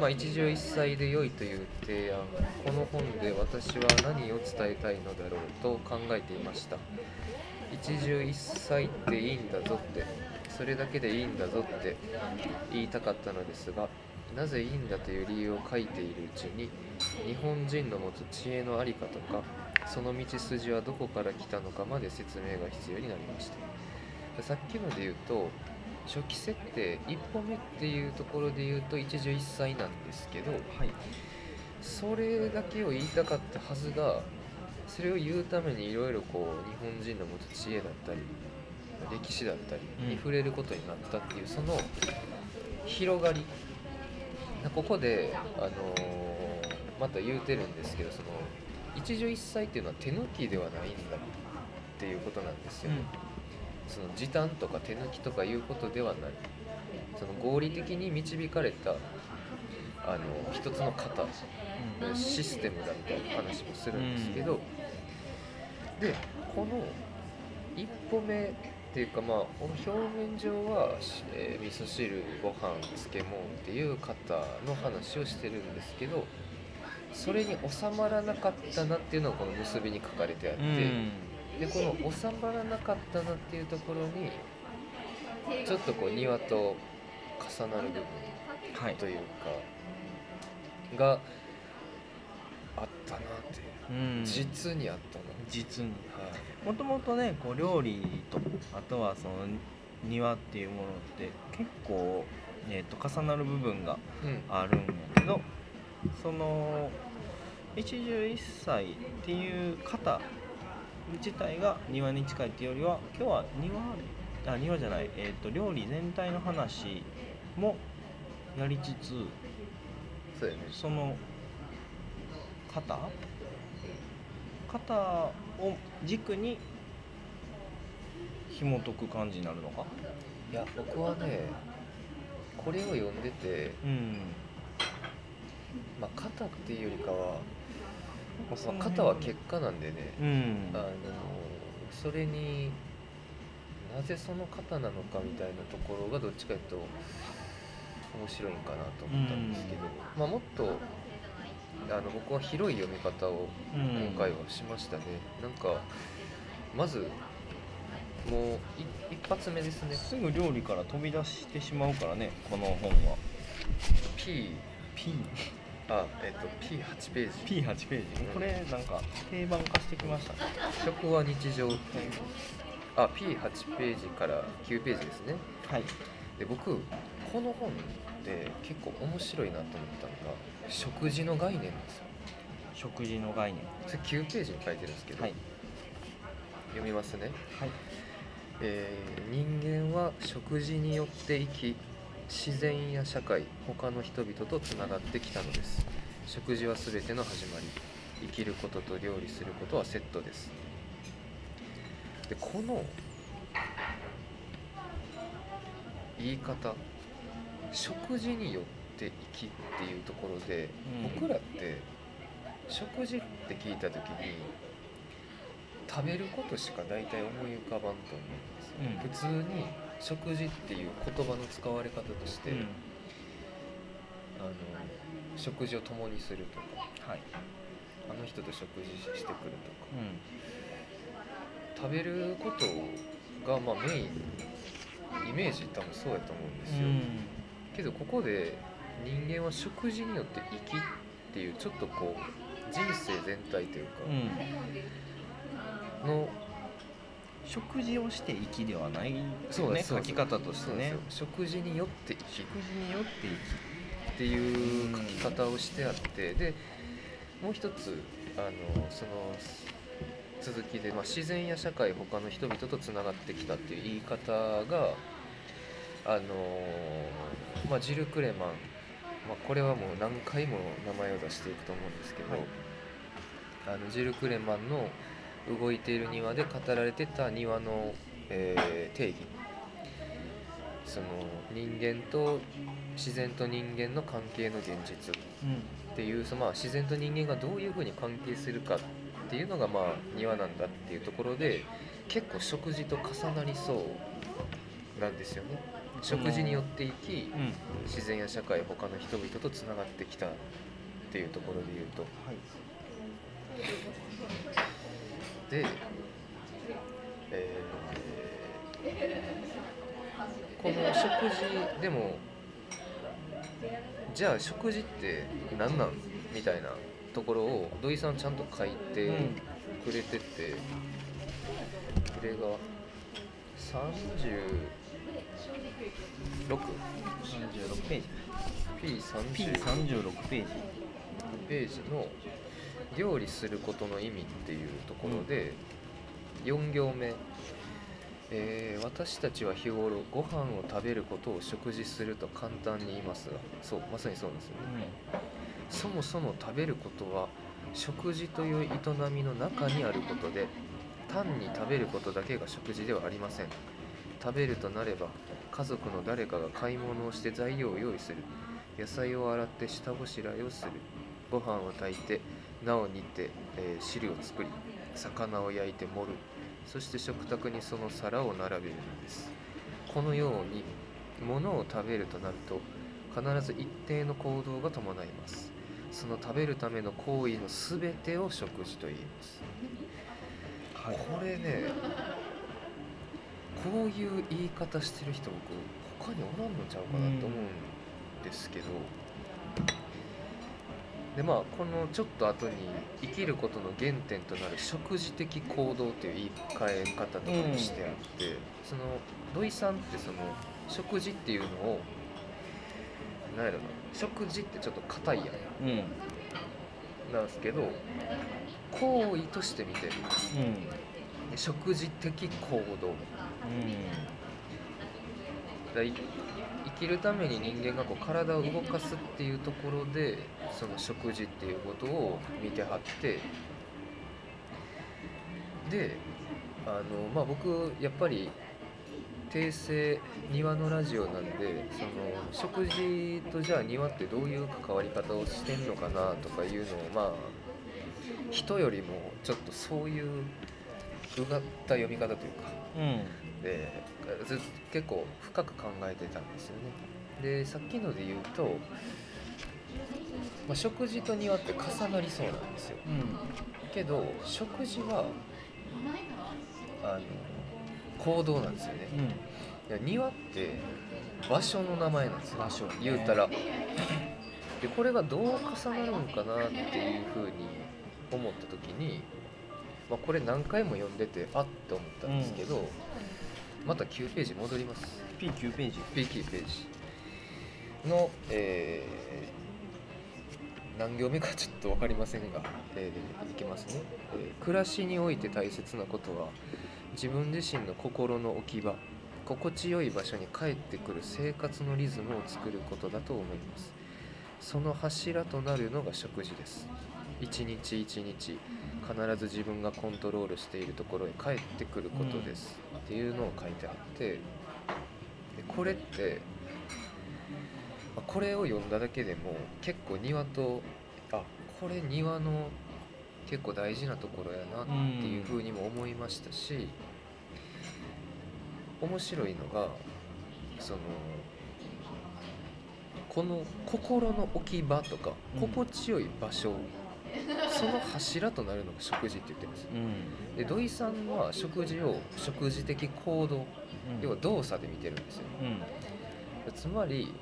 まあ、一汁一菜で良いという提案。この本で私は何を伝えたいのだろうと考えていました。一汁一菜っていいんだぞって。それだけでいいんだぞって言いたかったのですがなぜいいんだという理由を書いているうちに日本人の持つ知恵の在りかとかその道筋はどこから来たのかまで説明が必要になりました。さっきので言うと初期設定一歩目っていうところで言うと一汁一菜なんですけどはい。それだけを言いたかったはずがそれを言うためにいろいろこう日本人の持つ知恵だったり歴史だったりに触れることになったっていうその広がり。ここで、あのーまた言うてるんですけどその一汁一菜っていうのは手抜きではないんだっていうことなんですよ、その時短とか手抜きとかいうことではない。その合理的に導かれたあの一つの型システムだみたいな話もするんですけど、でこの一歩目っていうかまあこの表面上は、えー味噌汁ご飯漬物っていう方の話をしてるんですけどそれに収まらなかったなっていうのがこの結びに書かれてあって、でこの収まらなかったなっていうところにちょっとこう庭と重なる部分はい。というか、があったなっていう、うん。実にあったな、実に。はい。もともとねこう料理とあとはその庭っていうものって結構、えー、と重なる部分がうん。あるんやけどその一汁一菜っていう型自体が庭に近いっていうよりは今日は庭あ庭じゃない、えー、と料理全体の話もやりつつそねその型型を軸に紐解く感じになるのか？いや僕はねこれを読んでて、うん。まあ、型っていうよりかは、まあ、まあその型は結果なんでね、うん。あのそれになぜその型なのかみたいなところがどっちかというと面白いんかなと思ったんですけど、まあ、もっとあの僕は広い読み方をうん。今回はしましたね、なんかまずもうい一発目ですね。すぐ料理から飛び出してしまうからねこの本は。P P あえっと P8 ページ。P8 ページ。これなんか定番化してきました。ね食は日常あ P8 ページから9ページですね。はい。で僕この本で結構面白いなと思ったのが食事の概念なんですよ。食事の概念。それ9ページに書いてるんですけど、はい。読みますね、はい。えー人間は食事によって生き自然や社会他の人々とつながってきたのです。食事は全ての始まり生きることと料理することはセットです。でこの言い方食事によって生きっていうところで、うん。僕らって食事って聞いた時に食べることしか大体思い浮かばんと思うんですよ、普通に食事っていう言葉の使われ方として、うん。あの食事を共にするとかはい。あの人と食事してくるとか。うん。食べることがまあメインイメージ多分そうやと思うんですよ、けどここで人間は食事によって生きっていうちょっとこう人生全体というかうん。の、食事をして生きではないそうね書き方としてね。食事によって生き食事によってっていう書き方をしてあってでもう一つあのその続きで、まあ、自然や社会他の人々とつながってきたっていう言い方があの、まあ、ジル・クレマン、まあ、これはもう何回も名前を出していくと思うんですけど、はい。あのジル・クレマンの「動いている庭」で語られてた庭の、えー定義。その人間と自然と人間の関係の現実。うんっていうその、まあ、自然と人間がどういうふうに関係するかっていうのがまあ庭なんだっていうところで結構食事と重なりそうなんですよね。食事によっていきうん。自然や社会他の人々とつながってきたっていうところで言うとで、えーこの食事でもじゃあ食事って何なんみたいなところを土井さんちゃんと書いてうん。くれてて、これが36 36ページ。P36 P36 ページ。ページの「料理することの意味」っていうところで、4行目、えー私たちは日頃ご飯を食べることを食事すると簡単に言いますがそうまさにそうなんですよね。そもそも食べることは食事という営みの中にあることで単に食べることだけが食事ではありません。食べるとなれば家族の誰かが買い物をして材料を用意する。野菜を洗って下ごしらえをする。ご飯を炊いて菜を煮て、えー汁を作り魚を焼いて盛る。そして食卓にその皿を並べるのです。このように物を食べるとなると必ず一定の行動が伴います。その食べるための行為の全てを食事と言います。はい。これねこういう言い方してる人僕他におらんのちゃうかなと思うんですけど、でまあこのちょっと後に生きることの原点となる食事的行動っていう言い換え方とかにしてあって、その土井さんってその食事っていうのを何やろな食事ってちょっと硬いやん。うん。うんなんですけど行為として見てる。で食事的行動。だい生きるために人間がこう体を動かすっていうところでその食事っていうことを見てはってであのまあ僕やっぱり訂正庭のラジオなんでその食事とじゃあ庭ってどういう関わり方をしてんのかなとかいうのをまあ人よりもちょっとそういううがった読み方というかうんでずっと結構深く考えてたんですよね。でさっきので言うと、まあ、食事と庭って重なりそうなんですよ。うん。けど食事はあの行動なんですよね。いや庭って場所の名前なんですよ。場所ね。言うたら。でこれがどう重なるんかなっていうふうに思った時に、まあ、これ何回も読んでてあって思ったんですけど、また9ページ戻ります。P9 ページ。P9 ページの、えー何行目かちょっと分かりませんが、えーいきますね、えー暮らしにおいて大切なことは自分自身の心の置き場心地よい場所に帰ってくる生活のリズムを作ることだと思います。その柱となるのが食事です。一日一日必ず自分がコントロールしているところへ帰ってくることです、っていうのを書いてあってでこれってまあこれを読んだだけでも結構庭とあこれ庭の結構大事なところやなっていうふうにも思いましたし面白いのがそのこの心の置き場とかうん。心地よい場所、その柱となるのが食事って言ってるんです。ようん。で土井さんは食事を食事的行動要は動作で見てるんですよ。うん。つまり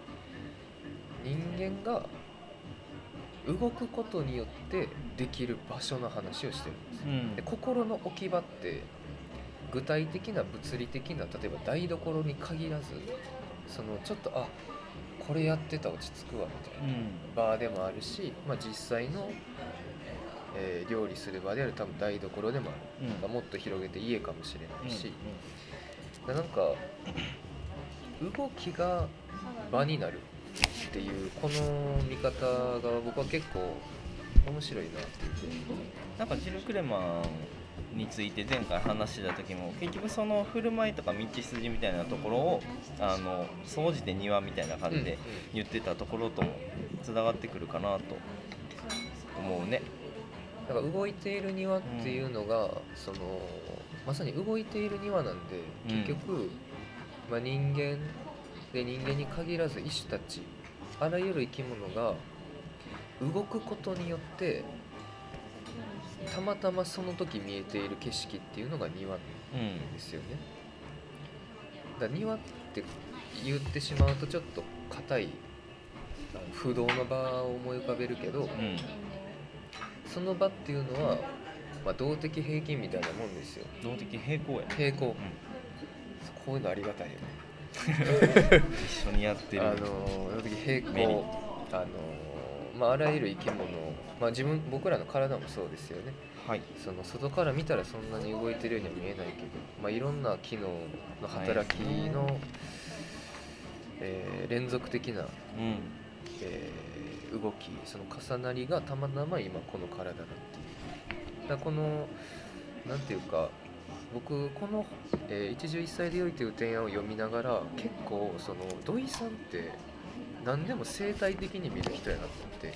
人間が動くことによってできる場所の話をしてるんです。うん。で心の置き場って具体的な物理的な例えば台所に限らずそのちょっとあこれやってたら落ち着くわみたいなうん。場でもあるし、まあ、実際の、えー料理する場である多分台所でもある、うん。もっと広げて家かもしれないし、でなんか動きが場になるっていうこの見方が僕は結構面白いなっていう。ふうになんかジル・クレマンについて前回話してた時も結局その振る舞いとか道筋みたいなところをあの総じて庭みたいな感じで言ってたところともつながってくるかなと思うね。だから動いている庭っていうのが、そのまさに動いている庭なんでうん。結局、まあ、人間で人間に限らず石たちあらゆる生き物が動くことによってたまたまその時見えている景色っていうのが庭うんですよね。だから庭って言ってしまうとちょっと硬い不動の場を思い浮かべるけどうんその場っていうのは、まあ、動的平均みたいなもんですよ。動的平行や平行。こういうのありがたいよね。一緒にやってる。あの動的平行。あのまああらゆる生き物まあ自分僕らの体もそうですよね。はい。その外から見たらそんなに動いてるようには見えないけど、まあ、いろんな機能の働きの、えー連続的な、うん。えー動きその重なりがたまたま今この体だっていう。だこのなんていうか僕この、えー一汁一菜で良い」という提案を読みながら結構その土井さんって何でも生態的に見る人やなと思って。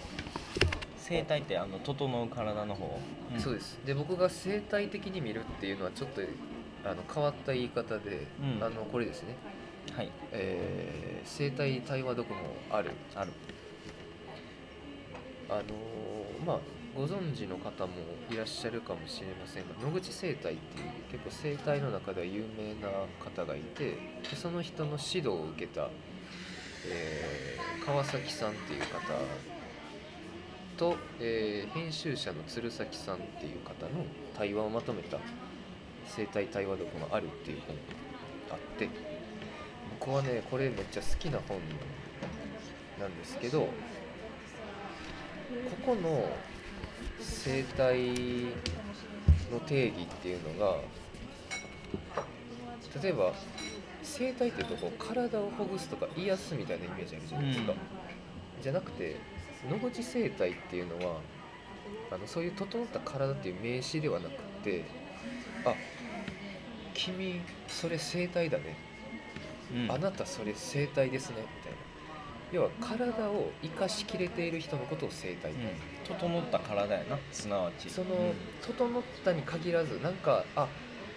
生態ってあの整う体の方、そうです。で僕が生態的に見るっていうのはちょっとあの変わった言い方で、うん。あのこれですね、すはい。えー生態対話読もある。あるあのまあご存知の方もいらっしゃるかもしれませんが野口生態っていう結構生態の中では有名な方がいてでその人の指導を受けた、えー川崎さんっていう方と、えー編集者の鶴崎さんっていう方の対話をまとめた生態対話読があるっていう本があって僕はねこれめっちゃ好きな本なんですけどここの生態の定義っていうのが例えば生態っていうとこう体をほぐすとか癒すみたいなイメージあるじゃないですか、うん。じゃなくて野口生態っていうのはあのそういう整った体っていう名詞ではなくてあ君それ生態だね、うん。あなたそれ生態ですね。みたいな要は体を生かしきれている人のことを生態、うん。整った体やなすなわち。その、うん。整ったに限らずなんかあ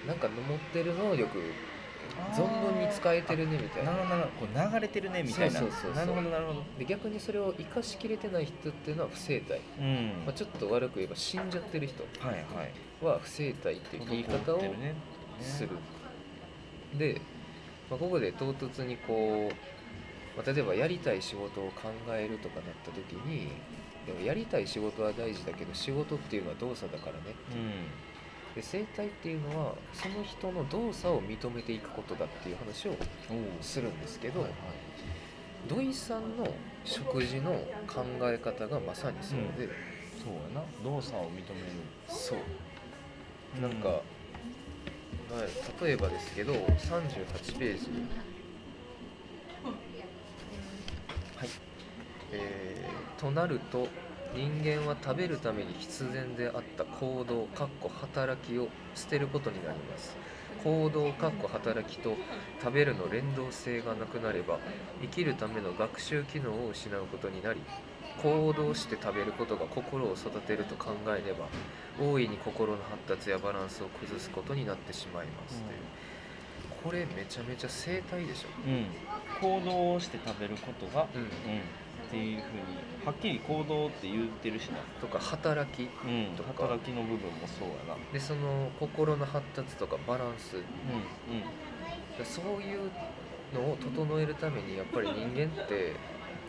なんか持ってる能力存分に使えてるねみたいな。なるほどなるほど。こう流れてるねみたいな。そうそうそうなるほどなるほど。で逆にそれを生かしきれてない人っていうのは不生態、うん。まあ、ちょっと悪く言えば死んじゃってる人は不生態っていう言い方を滞ってるね。する。で、まあ、ここで唐突にこう、まあ、例えばやりたい仕事を考えるとかなった時にでもやりたい仕事は大事だけど仕事っていうのは動作だからね。うで生態っていうのはその人の動作を認めていくことだっていう話をするんですけど、はいはい。土井さんの食事の考え方がまさにそうで、そうやな。動作を認める。そう。なん。か、なん例えばですけど38ページはいえーとなると人間は食べるために必然であった行動かっこ働きを捨てることになります。行動かっこ働きと食べるの連動性がなくなれば生きるための学習機能を失うことになり行動して食べることが心を育てると考えれば大いに心の発達やバランスを崩すことになってしまいます、うん。これめちゃめちゃ生態でしょ、うん。行動をして食べることがうん、うんっていうふうにはっきり行動って言ってるしな。とか働きうんとか働きの部分もそうやな。でその心の発達とかバランス。うんそういうのを整えるためにやっぱり人間って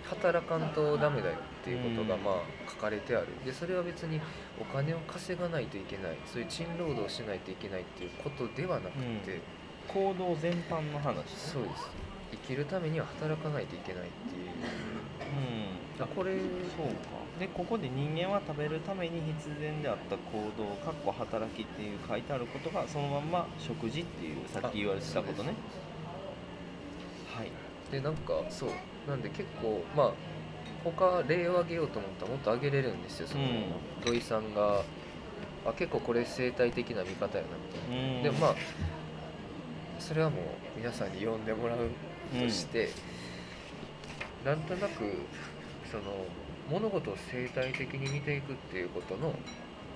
働かんとダメだよっていうことがうん。まあ書かれてある。でそれは別にお金を稼がないといけない。そういう賃労働をしないといけないっていうことではなくて、行動全般の話そうです。生きるためには働かないといけないっていううん。あこれ。そうか。でここで人間は食べるために必然であった行動かっこ働きっていう書いてあることがそのまんま食事っていうさっき言われてたことね。はい。でなんかそうなんで結構まあ他例を挙げようと思ったらもっと挙げれるんですよその、うん土井さんがあ結構これ生態的な見方やなみたいな。うん。でもまあそれはもう皆さんに読んでもらうとして、なんとなくその物事を生態的に見ていくっていうことの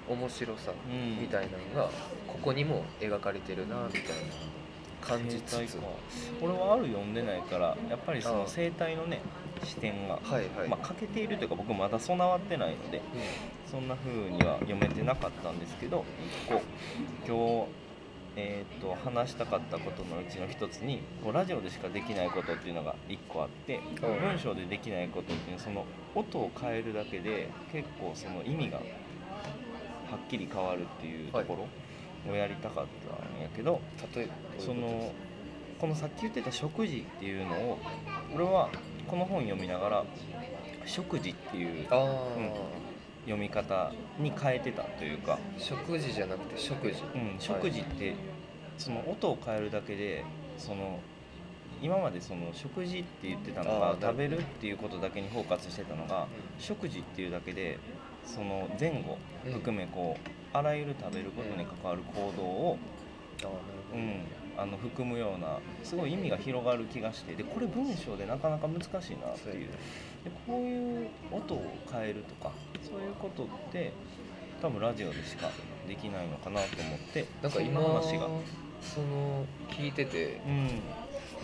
面白さうん。みたいなのがここにも描かれてるなみたい感じつつ。生態か俺はある読んでないからやっぱりその生態のね視点が、はいはい、まあ、欠けているというか僕まだ備わってないのでうそんな風には読めてなかったんですけど一個今日、えー、と話したかったことのうちの一つにこうラジオでしかできないことっていうのが一個あって文章でできないことっていうのはその音を変えるだけで結構その意味がはっきり変わるっていうところをやりたかったんやけど、ん、例えばそのこのさっき言ってた食事っていうのを俺はこの本読みながら食事っていう読み方に変えてたというか、食事じゃなくて食事、うん、食事ってその音を変えるだけでその今までその食事って言ってたのあが食べるっていうことだけにフォーカスしてたのが食事っていうだけでその前後うん含めこうあらゆる食べることに関わる行動を、うん、あの含むようなすごい意味が広がる気がしてでこれ文章でなかなか難しいなっていう。でこういう音を変えるとかそういうことって多分ラジオでしかできないのかなと思ってそなんか今んな話が、その聞いててうん、も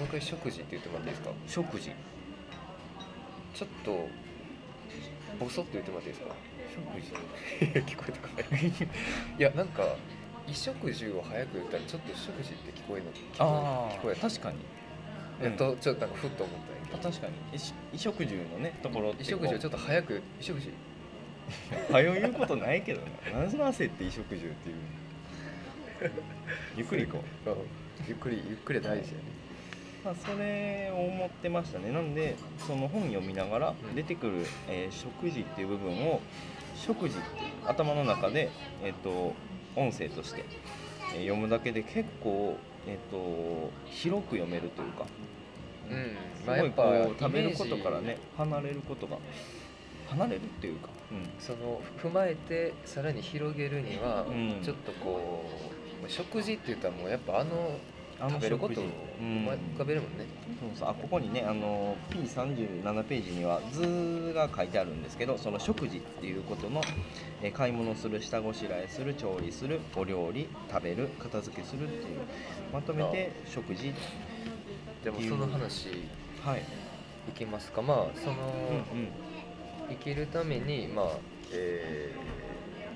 う一回食事って言ってもらっていいですか？食事。ちょっとボソッと言ってもらっていいですか？食事。聞こえたか いやなんか衣食住を早く言ったらちょっと食事って聞こえるの聞こあえ聞こえあ確かに、えっとちょっとなんかふっと思ったけど。あ確かに。衣食住のねところ衣食住をちょっと早く衣食住。はよ言うことないけどな何その焦って衣食住っていう ゆっくり行こう。う。んゆっくりゆっくり大事やね。まあ、それを思ってましたね。なんでその本読みながらうん。出てくる、えー食事っていう部分を食事って頭の中で、えー、と音声として、えー読むだけで結構、えー、と広く読めるというかうんすごいこう食べることからね離れることが離れるっていうか、その踏まえてさらに広げるには、うん。ちょっとこう食事って言ったらもうやっぱあの食べることを浮かべるもんね、そうそう。あここにねあの P37 ページには図が書いてあるんですけどその食事っていうことの、えー買い物する下ごしらえする調理するお料理食べる片付けするっていうまとめて食事でもその話いはい。けますか？まあその、うんうん。生きるためにまあえ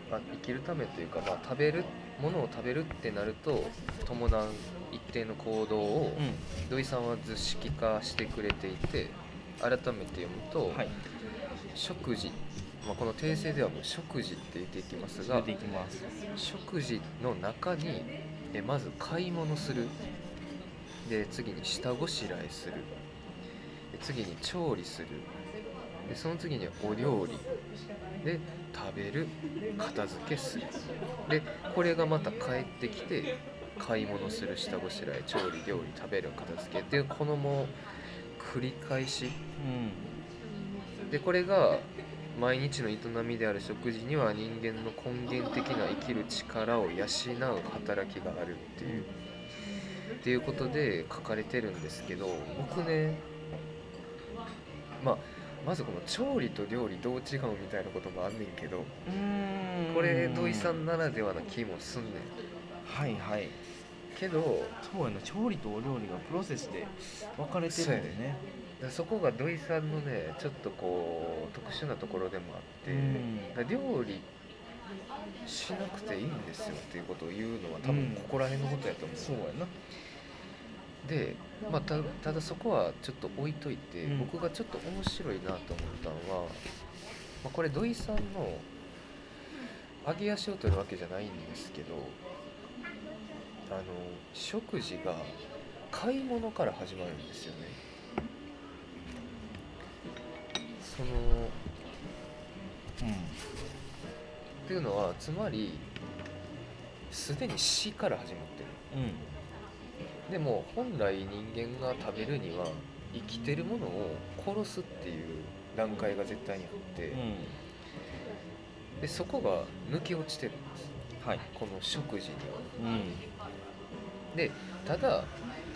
ーまあ、生きるためというか、まあ、食べるものを食べるってなると伴う一定の行動を、う土井さんは図式化してくれていて改めて読むと、んはい。食事、まあ、この訂正ではもう食事って言っていきますが食事の中にえまず買い物する。で次に下ごしらえする。で次に調理する。でその次にお料理。で食べる。片付けする。でこれがまた帰ってきて買い物する下ごしらえ調理料理食べる片付けっていうこのもう繰り返し。うん。でこれが毎日の営みである食事には人間の根源的な生きる力を養う働きがあるっていう。っていうことで書かれてるんですけど僕ねまあまずこの調理と料理どう違うみたいなこともあんねんけどうん。これ土井さんならではな気もすんねん。はいはいけどそうやな調理とお料理がプロセスで分かれてるんだよねだそこが土井さんのねちょっとこう特殊なところでもあって、うん。だ料理しなくていいんですよっていうことを言うのは多うん分ここら辺のことやと思う、そうやな。で、まあ、たただそこはちょっと置いといて、うん。僕がちょっと面白いなと思ったのは、まあ、これ土井さんの上げ足を取るわけじゃないんですけどあの食事が買い物から始まるんですよね。そのっていうのはつまりすでに死から始まってる。うん。うんでも本来人間が食べるには生きてるものを殺すっていう段階が絶対にあって、うでそこが抜け落ちてるんです。んはい。この食事には。うんでただ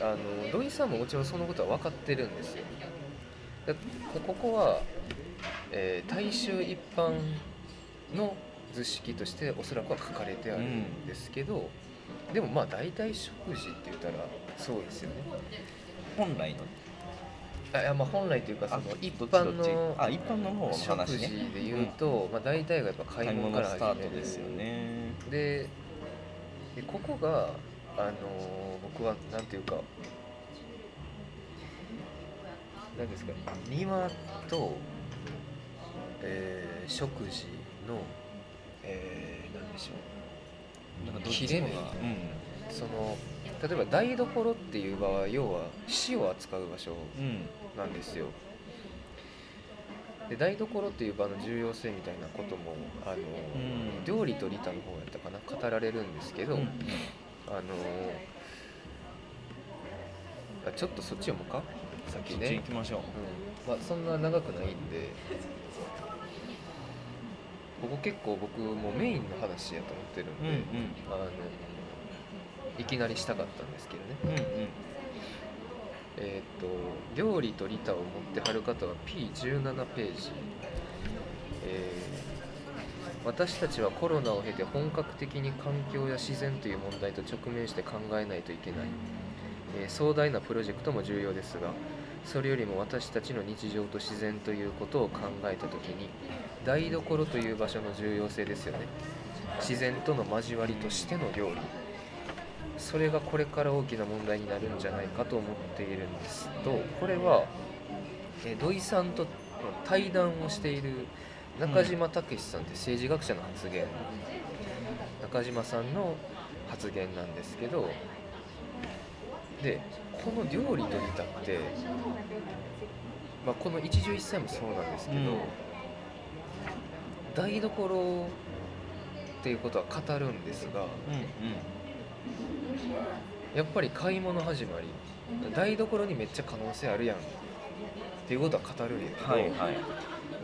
あの土井さんももちろんそのことは分かってるんですよ。だこここは、えー大衆一般の図式としておそらくは書かれてあるんですけど、でもまあ大体食事って言ったらそうですよね。本来の？あいやまあ本来というかそのあ一般のあ一般の方の食話ね。事で言うと、まあ、大体がやっぱ買い物から始めるトですよね。ででここがあの僕はなんていうか何ですか庭と、えー食事の、えー、何でしょう切れ目。がその例えば台所っていう場合要は死を扱う場所うん。うんなんですよ。で台所っていう場の重要性みたいなこともあの、うん。料理と利他の方やったかな語られるんですけど、うんあのあちょっとそっち読むか。先そっち行ね、きましょう。うん。まあ、そんな長くないんで。ここ結構僕もうメインの話やと思ってるんうんで、あのいきなりしたかったんですけどね。うんうん。うんえーっと料理と利他を持ってはる方は P17 ページ、えー私たちはコロナを経て本格的に環境や自然という問題と直面して考えないといけない、えー壮大なプロジェクトも重要ですがそれよりも私たちの日常と自然ということを考えた時に台所という場所の重要性ですよね。自然との交わりとしての料理。それがこれから大きな問題になるんじゃないかと思っているんですとこれは、えー土井さんと対談をしている中島武さんって政治学者の発言。中島さんの発言なんですけどでこの料理と利他って、まあ、この一汁一菜もそうなんですけど、うん。台所っていうことは語るんですがうん。やっぱり買い物始まり台所にめっちゃ可能性あるやんっていうことは語るんやけど、はいはい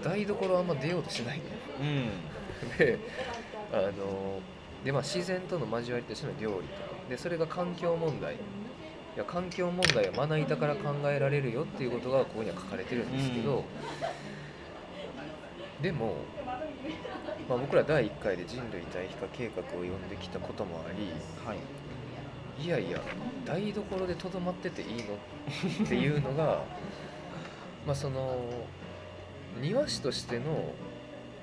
台所あんま出ようとしないのようん。であので、まあ、自然との交わりとしての料理と。かでそれが環境問題。いや環境問題はまな板から考えられるよっていうことがここには書かれてるんですけど、でも、まあ、僕ら第1回で人類対比化計画を読んできたこともありはい。いやいや台所でとどまってていいの？っていうのが まあその庭師としての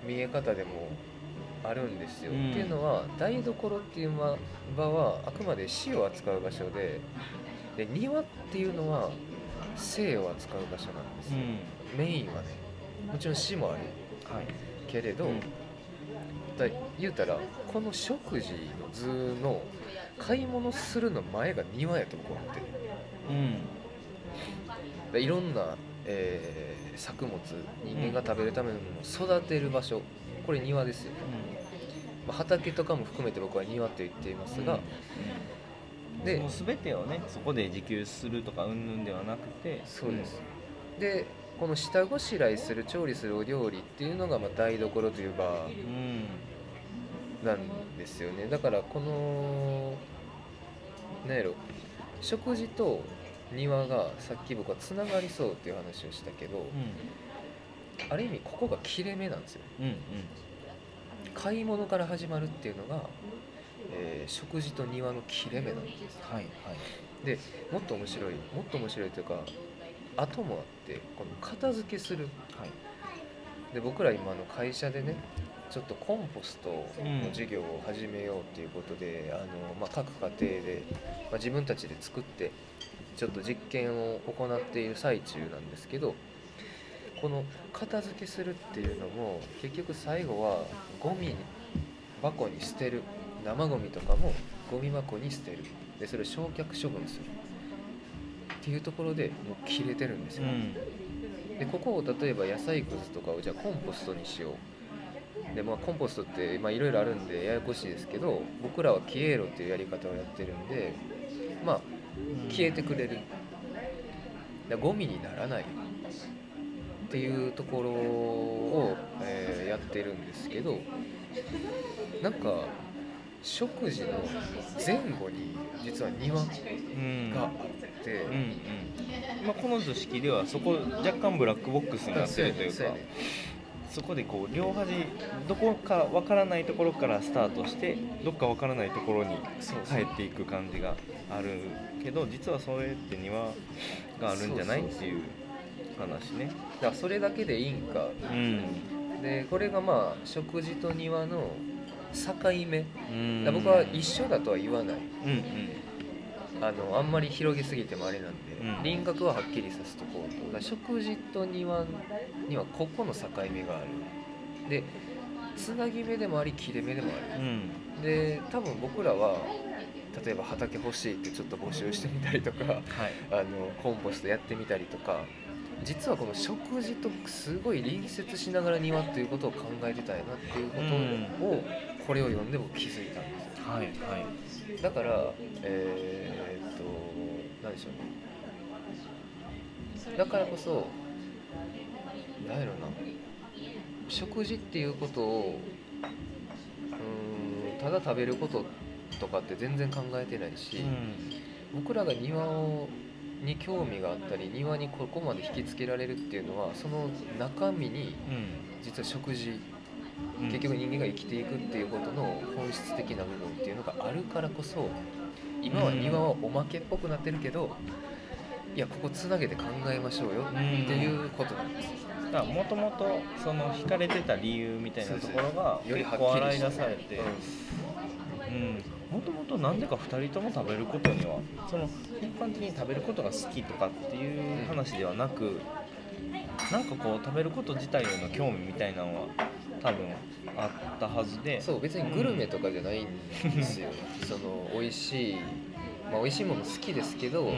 見え方でもあるんですよ。うん。っていうのは台所っていうま場はあくまで死を扱う場所でで庭っていうのは生を扱う場所なんですよ、うん。メインはねもちろん死もあるはい。けれど、うん。だ言うたらこの食事の図の買い物するの前が庭やと僕は思ってる。うん。でいろんな、えー作物人間が食べるためのものを育てる場所これ庭ですよ、まあ、畑とかも含めて僕は庭って言っていますが、でもう全てをねそこで自給するとか云々ではなくてそうです、でこの下ごしらえする調理するお料理っていうのがまあ台所という場うんなんですよね。だからこのなんやろ食事と庭がさっき僕はつながりそうっていう話をしたけど、うん。ある意味ここが切れ目なんですよ。うんうん。買い物から始まるっていうのが、えー食事と庭の切れ目なんです。はいはい。でもっと面白いもっと面白いというか後もあってこの片付けする。はい。で僕ら今あの会社でねちょっとコンポストの授業を始めようっていうことで、あのまあ、各家庭で、まあ、自分たちで作ってちょっと実験を行っている最中なんですけどこの片付けするっていうのも結局最後はゴミ箱に捨てる生ゴミとかもゴミ箱に捨てる。でそれを焼却処分する。っていうところでもう切れてるんですよ、うん。でここを例えば野菜くずとかをじゃあコンポストにしようでまあコンポストってまあいろいろあるんでややこしいですけど僕らは消えろっていうやり方をやってるんでまあ消えてくれる。でゴミにならない。っていうところを、えーやってるんですけどなんか食事の前後に実は庭がうんあって、うん。うん。まあ、この図式ではそこ若干ブラックボックスになってるというかそこでこう両端どこかわからないところからスタートしてどっかわからないところに帰っていく感じがあるけど実はそれって庭があるんじゃないっていう話ね。だからそれだけでいいんか。うん。でこれがまあ食事と庭の境目。だうん僕は一緒だとは言わない。うんうんあのあんまり広げすぎてもあれなんで、うん。輪郭ははっきりさせとこうと。だから食事と庭にはここの境目がある。でつなぎ目でもあり切れ目でもあうん。るで多分僕らは例えば畑欲しいってちょっと募集してみたりとかはい。あのコンポストやってみたりとか実はこの食事とすごい隣接しながら庭っていうことを考えてたんやなっていうことをこれを読んで僕気づいたんですよ。はいはい。だからえーっと何でしょうねだからこそ何やろな。食事っていうことをうーんただ食べることとかって全然考えてないし、僕らが庭をに興味があったり庭にここまで引きつけられるっていうのはその中身に実は食事うん。結局人間が生きていくっていうことの本質的な部分っていうのがあるからこそ今は庭はおまけっぽくなってるけどいやここつなげて考えましょうよっていうことなんです。だからもともとその惹かれてた理由みたいなところがより結構洗い出されてもともとなんでか2人とも食べることにはその一般的に食べることが好きとかっていう話ではなくなんかこう食べること自体への興味みたいなのは多分あったはずで。そう別にグルメとかじゃないんですよ、その美味しいまあ美味しいもの好きですけど、うん。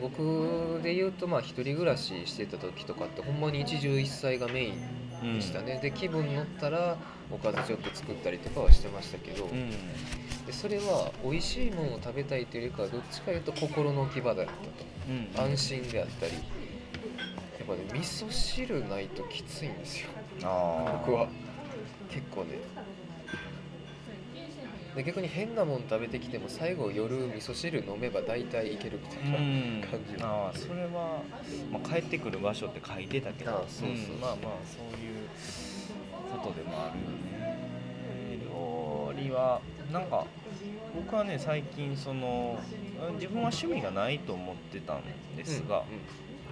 僕で言うとまあ一人暮らししてた時とかってほんまに一汁一菜がメインでしたね、で気分乗ったらおかずちょっと作ったりとかはしてましたけど、うん。でそれは美味しいものを食べたいというよりかはどっちかというと心の置き場だったと。うん。安心であったり。やっぱね味噌汁ないときついんですよ。僕は結構ね。で逆に変なもん食べてきても最後夜味噌汁飲めば大体いけるみたいな、うん。感じああそれは、まあ、帰ってくる場所って書いてたけど。そうそうそう。んまあまあそういうことでもあるよね。料理はなんか僕はね最近その自分は趣味がないと思ってたんですが、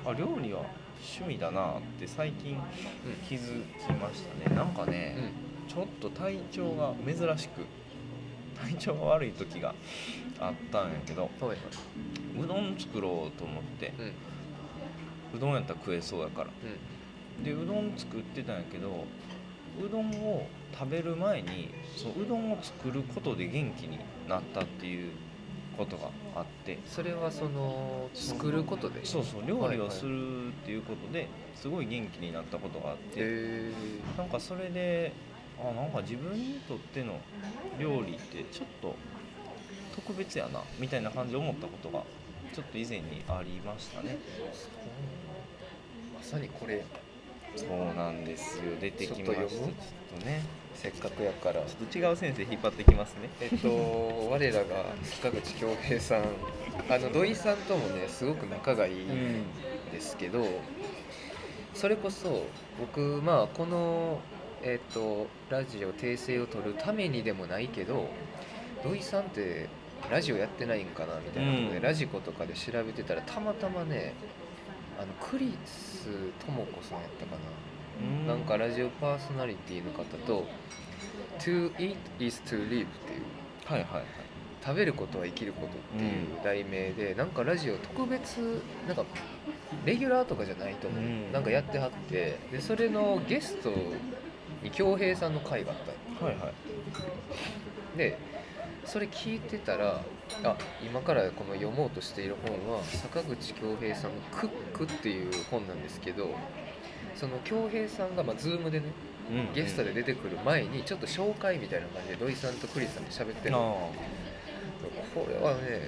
あ料理は趣味だなって最近気づきましたね。なんかね、うんうんちょっと体調が珍しく体調が悪い時があったんやけどはいはいうどん作ろうと思ってうんうどんやったら食えそうやから。うんでうどん作ってたんやけどうどんを食べる前にそううどんを作ることで元気になったっていうことがあって。それはその作ることで？そうそう料理をするっていうことですごい元気になったことがあって、へなんかそれであなんか自分にとっての料理ってちょっと特別やなみたいな感じで思ったことがちょっと以前にありましたね。まさにこれそうなんですよ。出てきました。ちょっとね。せっかくやから。ちょっと違う先生引っ張ってきますね。えっと 我らが坂口恭平さん。あの土井さんともねすごく仲がいいんですけど、それこそ僕まあこのえっとラジオ訂正を取るためにでもないけど土井さんってラジオやってないんかなみたいなことで、うん。ラジコとかで調べてたらたまたまねあのクリス智子さんやったかな、なんかラジオパーソナリティの方と「To eat is to live」っていうはいはいはい。食べることは生きることっていう題名で、なんかラジオ特別なんかレギュラーとかじゃないと思う、うん。なんかやってはってでそれのゲストに恭平さんの回があった。のはいはい。でそれ聞いてたらあ今からこの読もうとしている本は坂口恭平さんの「クック」っていう本なんですけどその恭平さんが、まあ、Zoom でねうんゲストで出てくる前にちょっと紹介みたいな感じで土井さんとクリスさんで喋ってるこれはね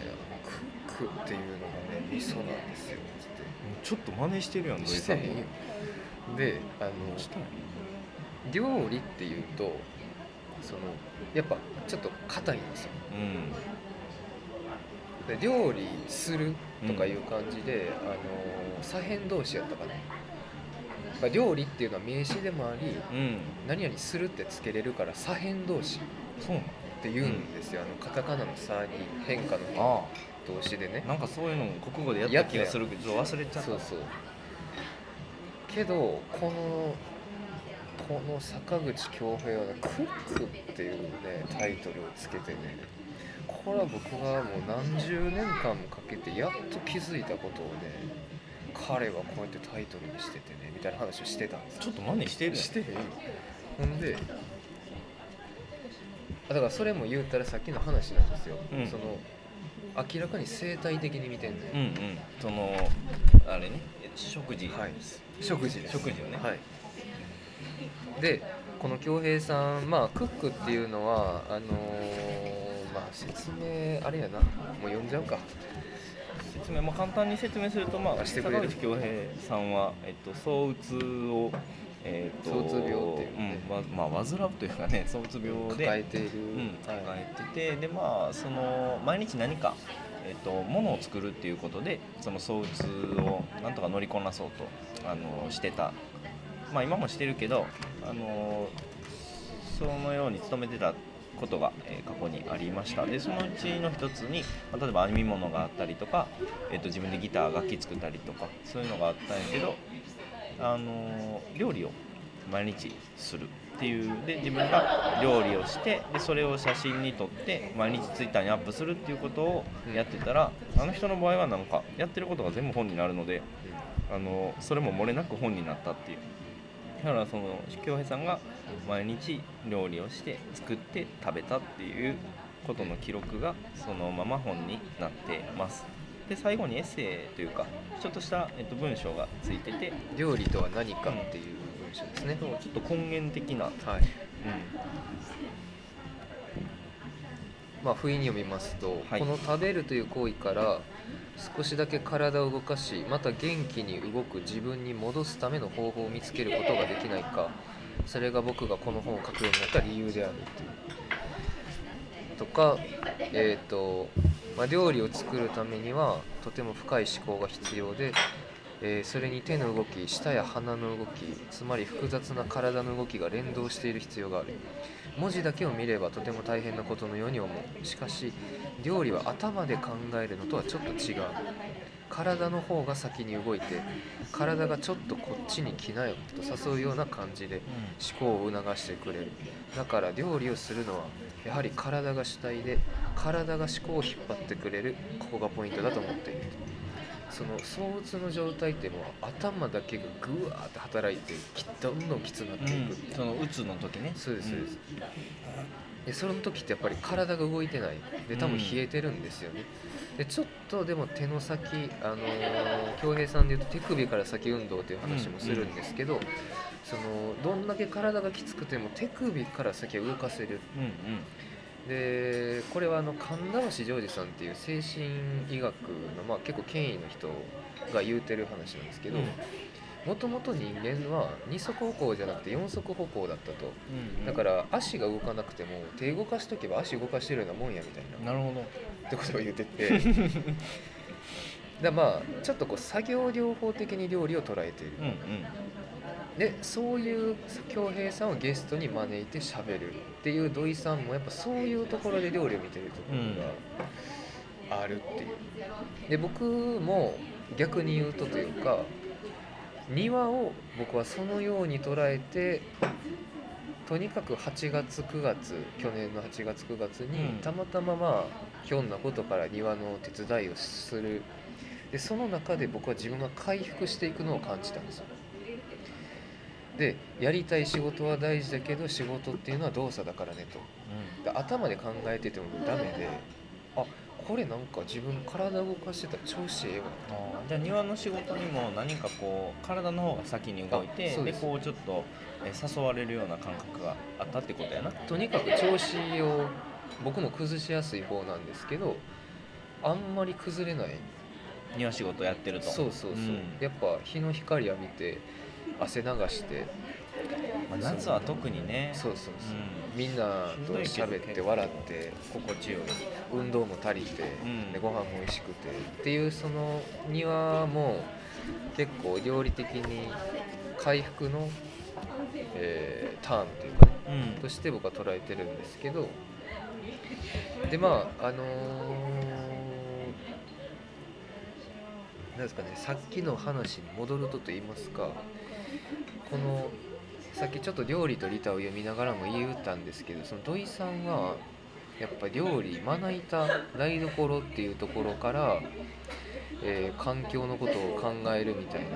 クックっていうのがね味噌なんですよつって。ーちょっと真似してるやん土井さんしてへんよ。であの料理っていうとそのやっぱちょっと硬いんですよ。うん。で料理するとかいう感じで、あの左辺同士やったかな。まあ料理っていうのは名詞でもありうん。何々するってつけれるから左辺動詞っそうなの？て言うんですよ、あのカタカナの「さ」に変化のあ動詞でね。あなんかそういうの国語でやった気がするけど忘れちゃった。そうそう。けどこのこの坂口恭平はね「クック」っていうねタイトルをつけてねこれは僕がもう何十年間もかけてやっと気づいたことをね彼はこうやってタイトルにしててねみたいな話をしてたんですよ。ちょっと真似してるやん。してへんほんであだからそれも言うたらさっきの話なんですよ、うん。そその明らかに生態的に見てんねん。うんうん。そのあれね食事、はい。食事です。食事をね。はいでこの恭平さんまあクックっていうのはあのーまあ説明あれやなもう読んじゃうか。説明も簡単に説明すると、まあ、坂口恭平さんは、えっと、躁うつを、えっと躁うつ病っていうね。うんままあ、患うというかね躁うつ病で抱えている、うん、抱はい。えててでまあその毎日何か、えっとものを作るっていうことでその躁うつをなんとか乗りこなそうとあのしてたまあ今もしてるけどあのそのように努めてたことが、え過去にありました。でそのうちの一つに、ま例えば編み物があったりとか、えっと自分でギター楽器作ったりとかそういうのがあったんやけどあの料理を毎日するっていう。で自分が料理をしてでそれを写真に撮って毎日ツイッターにアップするっていうことをやってたらあの人の場合はなんかやってることが全部本になるのであのそれも漏れなく本になったっていう。だからその恭平さんが毎日料理をして作って食べたっていうことの記録がそのまま本になってます。で最後にエッセイというかちょっとした、えっと、文章がついてて料理とは何かっていう文章ですね、ちょっと根源的な、はい。うん。まあ、不意に読みますと、はい。この食べるという行為から少しだけ体を動かしまた元気に動く自分に戻すための方法を見つけることができないかそれが僕がこの本を書くようになった理由であるっていう。とかえっ、と、まあ、料理を作るためにはとても深い思考が必要で、えーそれに手の動き舌や鼻の動きつまり複雑な体の動きが連動している必要がある。文字だけを見ればとても大変なことのように思う。しかし料理は頭で考えるのとはちょっと違う。体の方が先に動いて体がちょっとこっちに来なよと誘うような感じで思考を促してくれる。だから料理をするのはやはり体が主体で体が思考を引っ張ってくれるここがポイントだと思っているその躁うつの状態ってもう頭だけがグワーって働いてきどんどんきつくなっていくっていう。そのうつの時ね。そうですそうです、でその時ってやっぱり体が動いてない。で多分冷えてるんですよね、でちょっとでも手の先あのー恭平さんでいうと手首から先運動という話もするんですけど、そのどんだけ体がきつくても手首から先は動かせる。うんうんでこれはあの神田橋ジョージさんっていう精神医学の、まあ、結構権威の人が言うてる話なんですけどうん。もともと人間は二足歩行じゃなくて四足歩行だったと。うんだから足が動かなくても手動かしとけば足動かしてるようなもんやみたいな。なるほど。ってことを言ってて。だまあちょっとこう作業療法的に料理を捉えている。うんうんでそういう恭平さんをゲストに招いてしゃべるっていう土井さんもやっぱそういうところで料理を見てるところがあるっていう。で僕も逆に言うとというか庭を僕はそのように捉えてとにかく8月9月去年の8月9月に、うん。たまたままあひょんなことから庭の手伝いをする。でその中で僕は自分が回復していくのを感じたんですよでやりたい仕事は大事だけど仕事っていうのは動作だからねと。で頭で考えててもダメであこれなんか自分体動かしてたら調子ええわ。あーじゃあ庭の仕事にも何かこう体の方が先に動いてでこうちょっとえ誘われるような感覚があったってことやな。とにかく調子を僕も崩しやすい方なんですけどあんまり崩れない。庭仕事やってると。そうそうそう、ん。やっぱ日の光浴びて汗流して。まあ、夏は特にね。そうそうそう、うみんなと喋って笑って心地よい。運動も足りて、うん。でご飯も美味しくて。っていうその庭も結構料理的に回復の、えーターンというかねうん。として僕は捉えてるんですけど。でまああのーなんですかねさっきの話に戻るとと言いますかこのさっきちょっと料理と利他を読みながらも言ったんですけどその土井さんはやっぱ料理まな板台所っていうところから、えー環境のことを考えるみたいな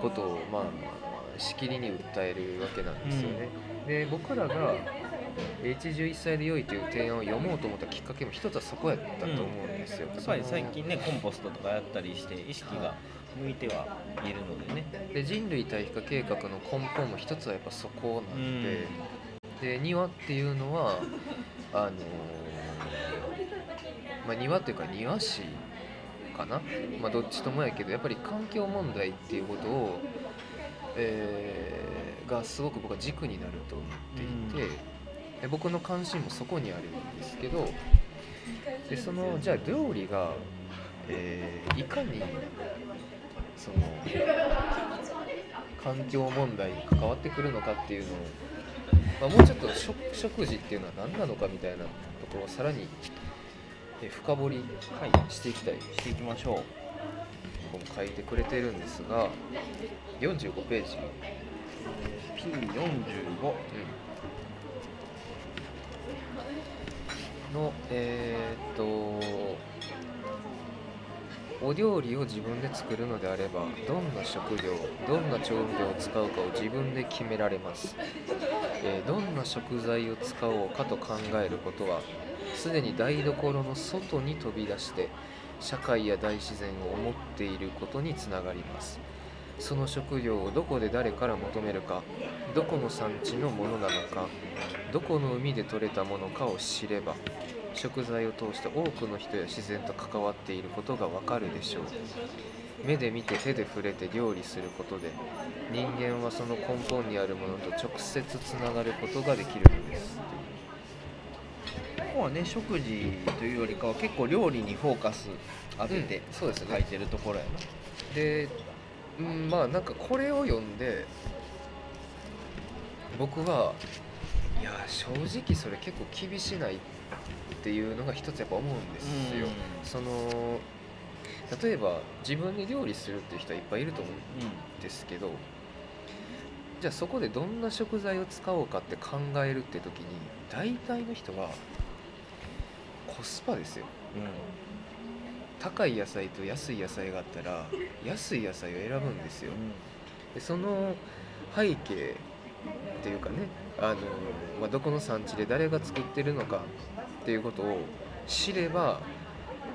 ことをまあしきりに訴えるわけなんですよね。で僕らが「一汁一菜で良い」という提案を読もうと思ったきっかけも一つはそこやったと思うんですよ。やっぱり最近ねコンポストとかやったりして意識が向いてはいるのでね。で人類対比化計画の根本も一つはやっぱそこなんで、で庭っていうのはあのーまあ、庭っていうか庭師かな、まあ、どっちともやけどやっぱり環境問題っていうことを、えーがすごく僕は軸になると思っていて、で僕の関心もそこにあるんですけど。でそのじゃあ料理が、えーいかにその環境問題に関わってくるのかっていうのを、まあ、もうちょっと食食事っていうのは何なのかみたいなところをさらにえ深掘りはいしていきたい。していきましょうこう書いてくれてるんですが45ページ、P45 のえーっとお料理を自分で作るのであればどんな食料どんな調味料を使うかを自分で決められます、えーどんな食材を使おうかと考えることはすでに台所の外に飛び出して社会や大自然を思っていることにつながります。その食料をどこで誰から求めるかどこの産地のものなのかどこの海で採れたものかを知れば食材を通して多くの人や自然と関わっていることがわかるでしょう。目で見て手で触れて料理することで人間はその根本にあるものと直接つながることができるのです。ここはね食事というよりかは結構料理にフォーカス当ててうんそうですね。書いてるところやで、うん、まあなんかこれを読んで僕はいや正直それ結構厳しないっていうのが一つやっぱ思うんですよ、その例えば自分で料理するっていう人はいっぱいいると思うんですけどじゃあそこでどんな食材を使おうかって考えるって時に大体の人はコスパですよ。うん。うん高い野菜と安い野菜があったら安い野菜を選ぶんですよ。でその背景っていうかねあの、まあ、どこの産地で誰が作ってるのかっていうことを知れば、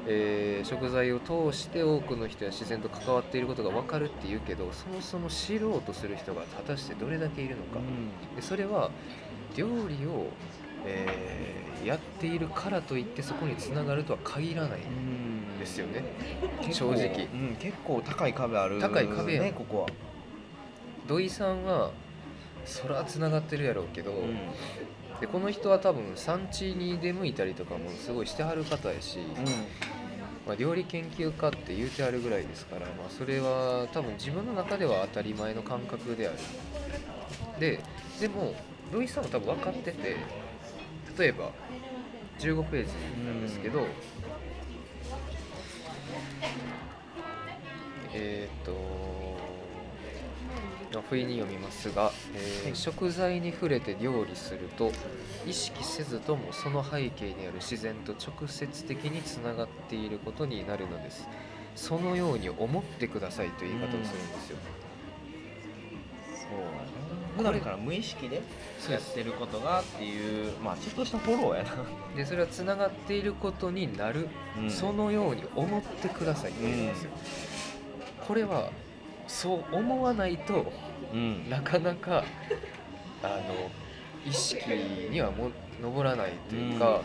えー食材を通して多くの人や自然と関わっていることが分かるっていうけどそもそも知ろうとする人が果たしてどれだけいるのか。でそれは料理を、えーやっているからといってそこにつながるとは限らないん。ですよね。正直。うん、結構高い壁ある高い壁ねここは、土井さんはそらつながってるやろうけど、うんでこの人は多分産地に出向いたりとかもすごいしてはる方やし、まあ、料理研究家って言うてあるぐらいですから、まあ、それは多分自分の中では当たり前の感覚である。ででも土井さんも多分分かってて例えば15ページなんですけど、えーっとまあ不意に読みますが、えーはい。食材に触れて料理すると意識せずともその背景にある自然と直接的につながっていることになるのです。そのように思ってくださいという言い方をするんですよ、そうやな普段から無意識でやってることがっていうまあちょっとしたフォローやな、でそれはつながっていることになる、うん。そのように思ってくださいって言うんですよ、これはそう思わないとうん。なかなかあの意識にはも上らないというか、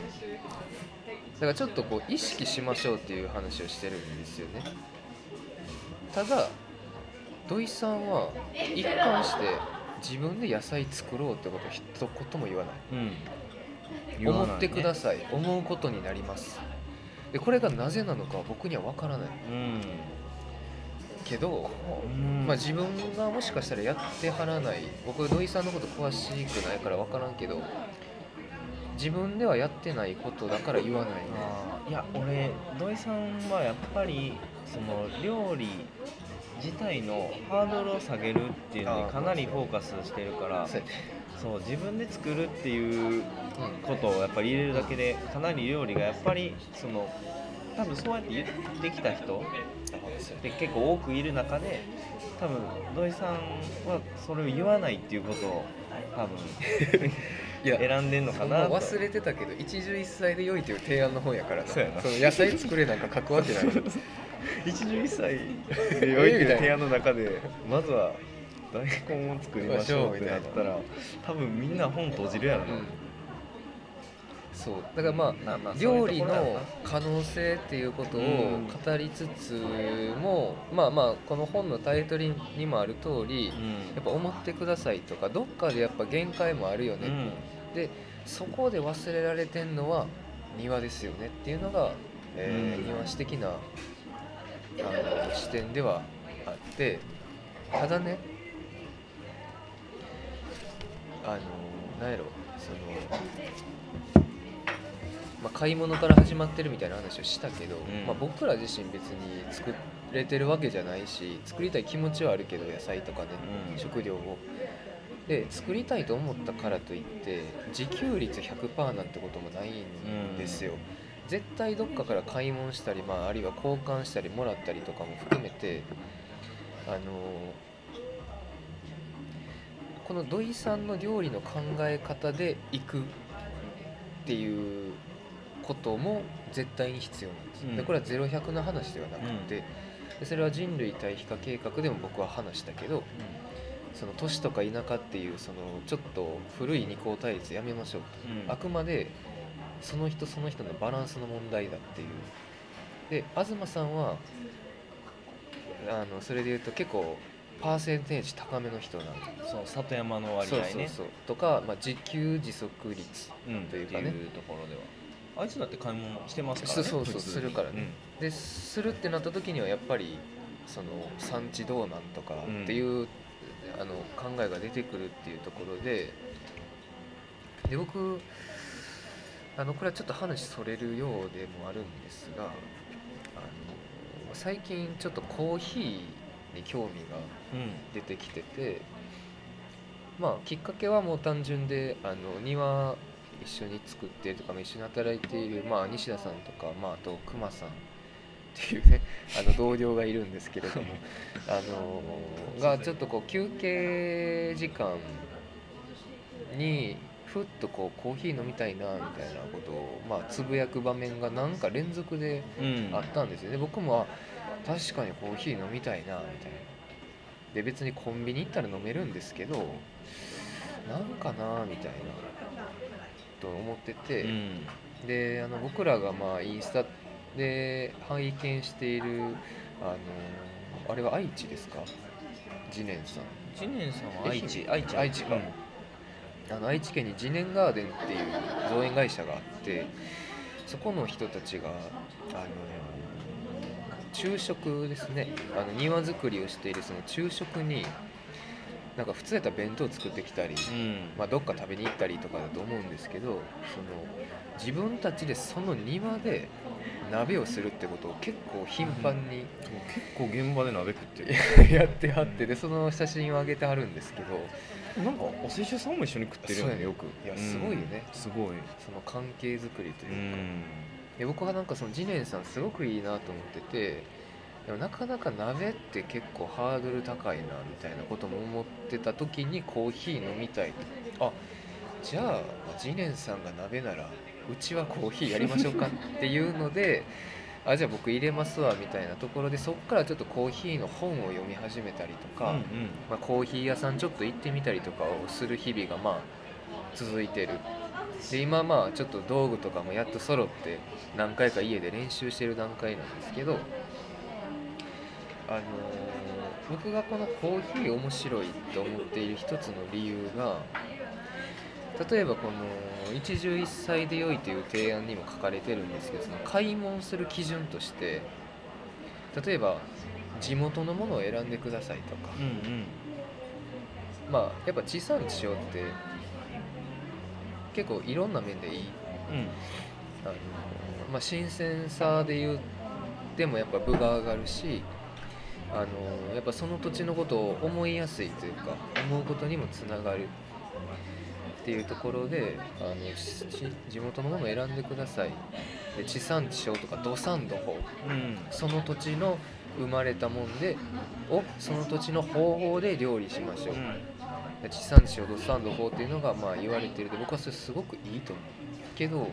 だからちょっとこう意識しましょうっていう話をしてるんですよね。ただ土井さんは一貫して自分で野菜作ろうってことを一言も言わない。うん。思ってくだささい思うことになります。でこれがなぜなのかは僕には分からないい、うん、けど、うん。まあ、自分がもしかしたらやってはらない僕土井さんのこと詳しくないから分からんけど自分ではやってないことだから言わない。ねいや俺土井さんはやっぱりその料理自体のハードルを下げるっていうのにかなりフォーカスしてるからそう自分で作るっていうことをやっぱり入れるだけでかなり料理がやっぱりその多分そうやって言ってきた人って結構多くいる中で多分土井さんはそれを言わないっていうことを多分 いや選んでんのかな忘れてたけど一汁一菜で良いという提案の本やからな。そうやな。の野菜作れなんか書くわけない。一汁一菜で良いっていう提案の中でまずは大根を作りましょうってなったら 多分みんな本閉じるやろな、うんそう。だからまあ料理のな可能性っていうことをうん。語りつつも、まあまあこの本のタイトルにもある通り、やっぱ思ってくださいとかどっかでやっぱ限界もあるよね、うん。でそこで忘れられてんのは庭ですよねっていうのが、えーうん。庭師的なあの視点ではあってただねあのなんやろその、まあ、買い物から始まってるみたいな話をしたけど、ん。まあ、僕ら自身別に作れてるわけじゃないし作りたい気持ちはあるけど野菜とかね、うん。食料を。で作りたいと思ったからといって自給率100%なんてこともないんですよ、絶対どっかから買い物したり、まあ、あるいは交換したりもらったりとかも含めてあのこの土井さんの料理の考え方で行くっていうことも絶対に必要なんです、うん。でこれは0100の話ではなくて、でそれは人類対比化計画でも僕は話したけどその都市とか田舎っていうそのちょっと古い二項対立やめましょうと、うん。あくまでその人その人のバランスの問題だっていう。で東さんはあのそれで言うと結構パーセンテージ高めの人なんでそう里山の割合ね。そうそうそう。とか、まあ、自給自足率うんというかね。っていうところではあいつだって買い物してますからね。そうそうするからね。でするってなった時にはやっぱりその産地どうなんとかっていう、あの考えが出てくるっていうところでで僕あのこれはちょっと話それるようでもあるんですがあの最近ちょっとコーヒーに興味がうんうん。出てきててまあきっかけはもう単純であの庭一緒に作ってるとかまあ一緒に働いている、まあ、西田さんとか、まあ、あと熊さんっていうね あの同僚がいるんですけれども あのがちょっとこう休憩時間にふっとこうコーヒー飲みたいなみたいなことを、まあ、つぶやく場面がなんか連続でうん。あったんですよね。僕もあ確かにコーヒー飲みたいなみたいな。で別にコンビニ行ったら飲めるんですけどなんかなみたいなと思ってて、うん。であの僕らがまあインスタで拝見しているあのあれは愛知ですか？次年さん。知念さんは愛知。愛媛愛知か。あの愛知県に次年ガーデンっていう造園会社があってそこの人たちがあの昼食ですね。あの庭作りをしているその昼食になんか普通やったら弁当作ってきたり、うん。まあ、どっか食べに行ったりとかだと思うんですけどその自分たちでその庭で鍋をするってことを結構頻繁に結構現場で鍋食ってる。やってはってでその写真を上げてはるんですけどなんかお寿司さんも一緒に食ってるよそうやねねよく。いやすごいよね。うん。すごい。その関係づくりとういうか、ん。で僕はなんかその次年さんすごくいいなと思っててでもなかなか鍋って結構ハードル高いなみたいなことも思ってた時にコーヒー飲みたいと。あじゃあ次年さんが鍋ならうちはコーヒーやりましょうかっていうのであじゃあ僕入れますわみたいなところでそこからちょっとコーヒーの本を読み始めたりとか、うん。まあ、コーヒー屋さんちょっと行ってみたりとかをする日々がまあ続いてる。で今まあちょっと道具とかもやっと揃って何回か家で練習してる段階なんですけどあのー僕がこのコーヒー面白いと思っている一つの理由が例えばこの一汁一菜で良いという提案にも書かれてるんですけどその買い物する基準として例えば地元のものを選んでくださいとか、うんうん。まあやっぱ地産地消って結構いろんな面でいい。あの、まあ、新鮮さで言ってもやっぱ分が上がるしあのやっぱその土地のことを思いやすいというか思うことにもつながるっていうところであのし地元のものを選んでください。で地産地消とか土産土法うんうん。その土地の生まれたもんでをその土地の方法で料理しましょう、で地産地消土産土法っていうのがまあ言われてる。で僕はそれすごくいいと思う。けど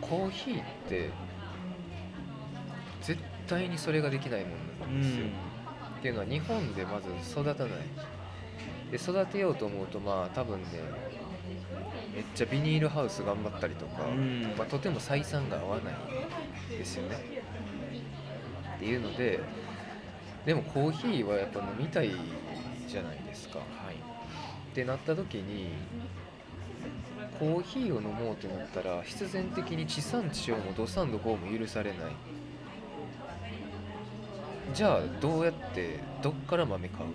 コーヒーって絶対にそれができないもんなんですよ、っていうのは日本でまず育たない。で育てようと思うとまあ多分ねめっちゃビニールハウス頑張ったりとか、うん。まあ、とても採算が合わないですよね。っていうのででもコーヒーはやっぱ飲みたいじゃないですか。はい。ってなった時にコーヒーを飲もうってなったら必然的に地産地消も土産土法も許されないじゃあどうやってどっから豆買う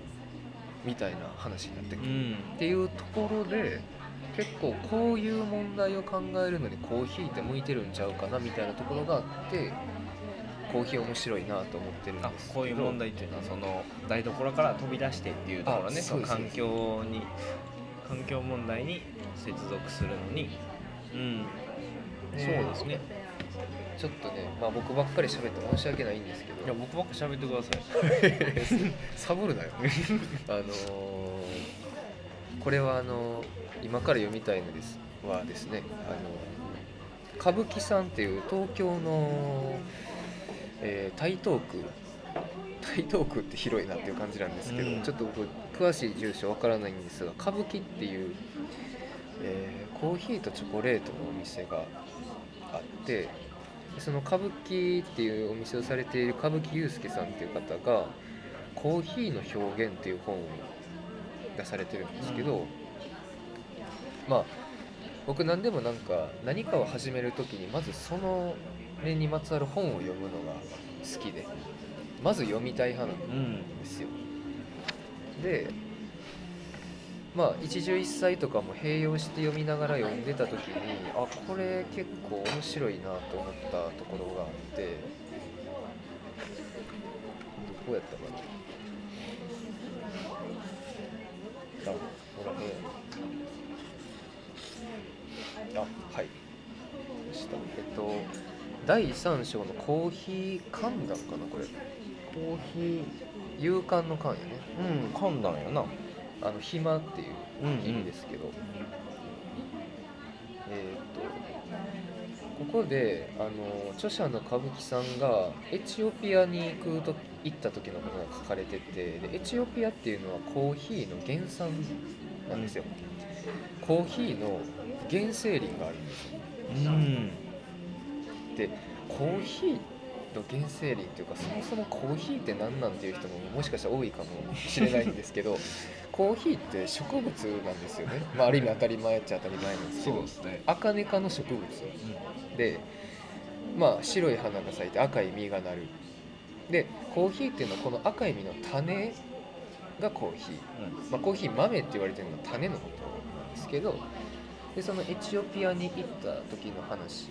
みたいな話になってくる、ん。っていうところで結構こういう問題を考えるのにコーヒーって向いてるんちゃうかなみたいなところがあってコーヒー面白いなと思ってるんあですこういう問題っていうのはその台所から飛び出してっていうところね。環境に環境問題に接続するのに。うん。ねそうですねちょっとね、まあ、僕ばっかり喋って申し訳ないんですけど。いや僕ばっか喋ってください。サボるなよ。あのーこれはあのー今から読みたいのですはですねあのー歌舞伎さんっていう東京の、えー台東区台東区って広いなっていう感じなんですけど、うん。ちょっと僕詳しい住所わからないんですが歌舞伎っていう、えーコーヒーとチョコレートのお店があってでその歌舞伎っていうお店をされている歌舞伎祐介さんっていう方が「コーヒーの表現」っていう本を出されてるんですけど、まあ僕何でもなんか何かを始める時にまずその面にまつわる本を読むのが好きでまず読みたい派なんですよ。でまあ一汁一菜とかも併用して読みながら読んでた時にあこれ結構面白いなと思ったところがあってどこやったかな。あほらねあはい。した。えっと第3章のコーヒー寒暖かなこれ。コーヒー勇敢の寒やね。うん噛んだんやな。あの暇っていううんうん意味ですけど、えーっとここであの著者の歌舞伎さんがエチオピアに行くと行った時のことが書かれててでエチオピアっていうのはコーヒーの原産なんですよ、コーヒーの原生林があるんですよ。うん。でコーヒーの原生林っていうかそもそもコーヒーって何なんていう人ももしかしたら多いかもしれないんですけどコーヒーって植物なんですよね、まあ、ある意味当たり前っちゃ当たり前なんですけど。すね。アカネ科の植物。でまあ白い花が咲いて赤い実がなる。でコーヒーっていうのはこの赤い実の種がコーヒー、まあ、コーヒー豆って言われてるのは種のことなんですけどでそのエチオピアに行った時の話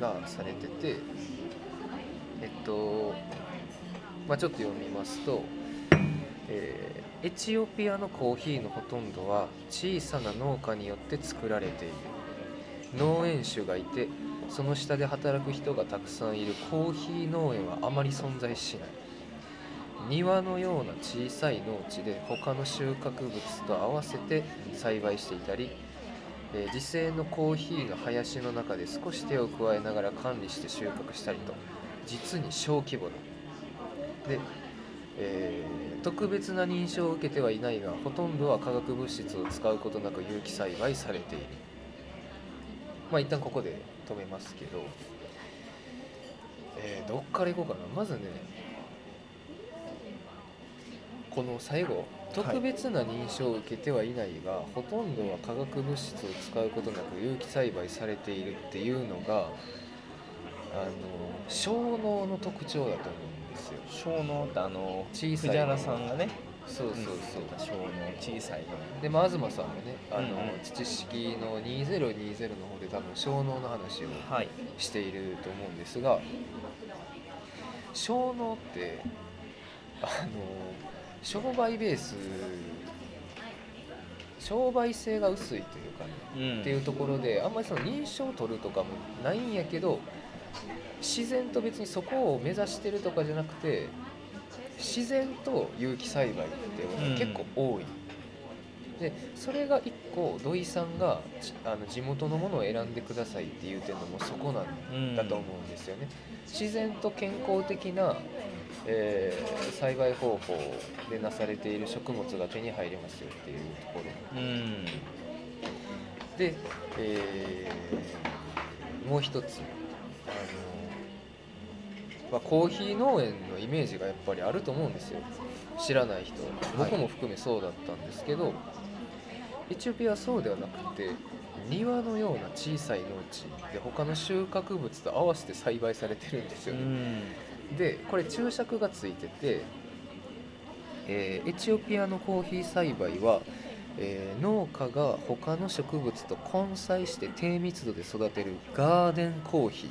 がされててえっと、まあ、ちょっと読みますと、えーエチオピアのコーヒーのほとんどは小さな農家によって作られている農園主がいてその下で働く人がたくさんいるコーヒー農園はあまり存在しない。庭のような小さい農地で他の収穫物と合わせて栽培していたりえー自生のコーヒーの林の中で少し手を加えながら管理して収穫したりと実に小規模だで、えー特別な認証を受けてはいないがほとんどは化学物質を使うことなく有機栽培されている。まあ一旦ここで止めますけど、えーどっからいこうかな。まずねこの最後特別な認証を受けてはいないが、ほとんどは化学物質を使うことなく有機栽培されているっていうのがあの小脳の特徴だと思うんですよ。小脳ってあの小さい藤原さんがねそうそうそう、小脳小さいので、まあ、東さんもねあの、うんうん知識の2020の方で多分小脳の話をはいしていると思うんですが小脳ってあの商売ベース商売性が薄いというかねうんっていうところであんまりその認証を取るとかもないんやけど自然と別にそこを目指してるとかじゃなくて自然と有機栽培っていうのが結構多い、でそれが一個土井さんがちあの地元のものを選んでくださいって言うてるのもそこなんだと思うんですよね。自然と健康的な、えー栽培方法でなされている食物が手に入りますよっていうところ。うん。で、えーもう一つ。あの、まあ、コーヒー農園のイメージがやっぱりあると思うんですよ。知らない人。僕も含めそうだったんですけど、エチオピアはそうではなくて庭のような小さい農地で他の収穫物と合わせて栽培されてるんですうよね、ん。でこれ注釈がついてて、えーエチオピアのコーヒー栽培は、えー農家が他の植物と混栽して低密度で育てるガーデンコーヒー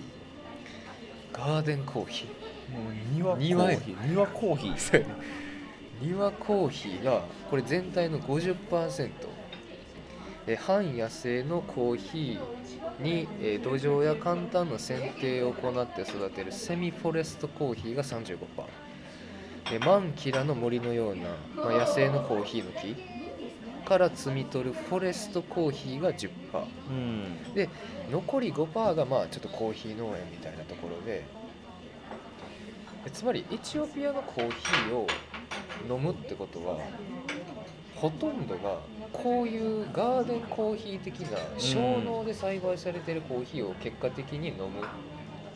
ガーデンコーヒもう庭コーヒー。庭コーヒー。ー庭コーヒーがこれ全体の50%えー半野生のコーヒーに、えー土壌や簡単な剪定を行って育てるセミフォレストコーヒーが35%でマンキラの森のような、まあ、野生のコーヒーの木から摘み取るフォレストコーヒーが10%うん。で残り5%がまあちょっとコーヒー農園みたいなところで。でつまりエチオピアのコーヒーを飲むってことはほとんどがこういうガーデンコーヒー的な小農で栽培されてるコーヒーを結果的に飲む。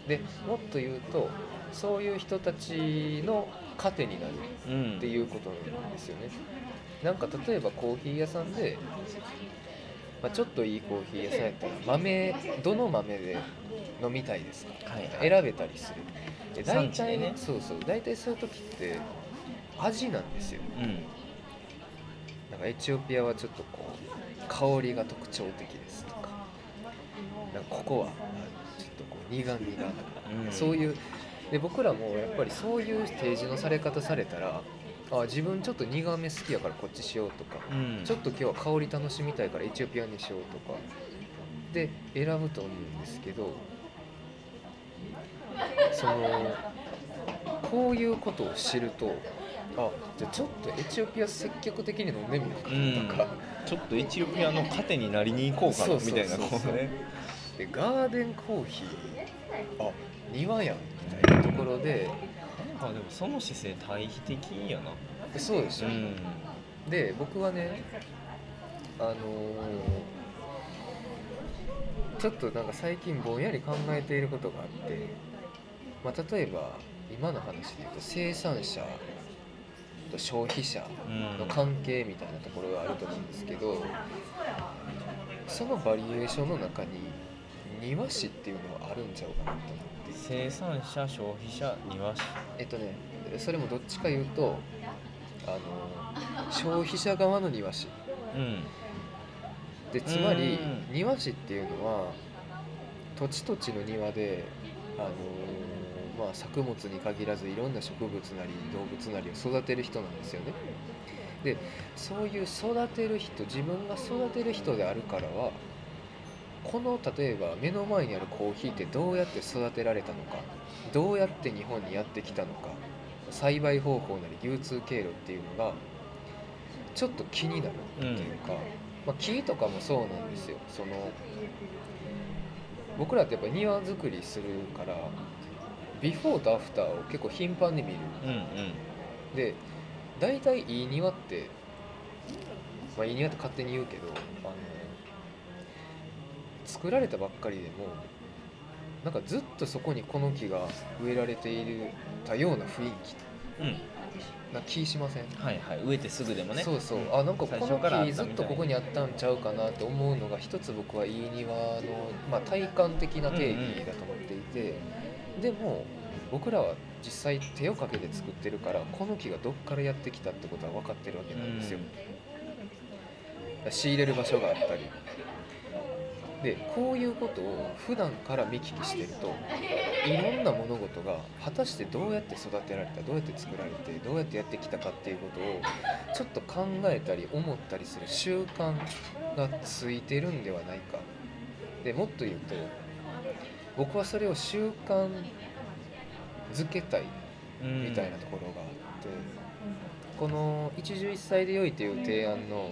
でもっと言うとそういう人たちの糧になるうんっていうことなんですよね。なんか例えばコーヒー屋さんで、まあ、ちょっといいコーヒー屋さんやったら豆どの豆で飲みたいですか？はい選べたりする。で大体、ねそうそう。大体そういう時って味なんですよ。うん。なんかエチオピアはちょっとこう香りが特徴的ですとか。なんかここはあちょっとこう苦みがうん。そういうで僕らもやっぱりそういう提示のされ方されたらあ自分ちょっと苦め好きやからこっちしようとか、うん。ちょっと今日は香り楽しみたいからエチオピアにしようとか。で選ぶと思うんですけどそのこういうことを知るとあ。じゃあちょっとエチオピア積極的に飲んでみようかうんとか、ちょっとエチオピアの糧になりに行こうかみたいなこうね。でガーデンコーヒー。あ。庭やんみたいなところであでもその姿勢対比的やな。そうでしょ、うん。で僕はねあのーちょっとなんか最近ぼんやり考えていることがあって、まあ、例えば今の話で言うと生産者と消費者の関係みたいなところがあると思うんですけどそのバリエーションの中に庭師っていうのはあるんちゃうかなと思って生産者消費者庭師。えっとねそれもどっちか言うとあの消費者側の庭師。うん。でつまりうん。庭師っていうのは土地土地の庭で、あのーまあ、作物に限らずいろんな植物なり動物なりを育てる人なんですよね。でそういう育てる人自分が育てる人であるからはこの例えば目の前にあるコーヒーってどうやって育てられたのかどうやって日本にやってきたのか栽培方法なり流通経路っていうのがちょっと気になるっていうか、まあ、木とかもそうなんですよ。その僕らってやっぱ庭作りするからビフォーとアフターを結構頻繁に見る。うんうん。で大体いい庭って、まあ、いい庭って勝手に言うけど作られたばっかりでもなんかずっとそこにこの木が植えられているたような雰囲気。うん。な気しません？はいはい。植えてすぐでもね。そうそう。あなんかこの木ずっとここにあったんちゃうかなって思うのが一つ僕はいい庭の、まあ、体感的な定義だと思っていて、でも僕らは実際手をかけて作ってるからこの木がどっからやってきたってことは分かってるわけなんですよ、仕入れる場所があったりでこういうことを普段から見聞きしてるといろんな物事が果たしてどうやって育てられたどうやって作られてどうやってやってきたかっていうことをちょっと考えたり思ったりする習慣がついてるんではないか。でもっと言うと僕はそれを習慣づけたいみたいなところがあって、この「一汁一菜で良い」という提案の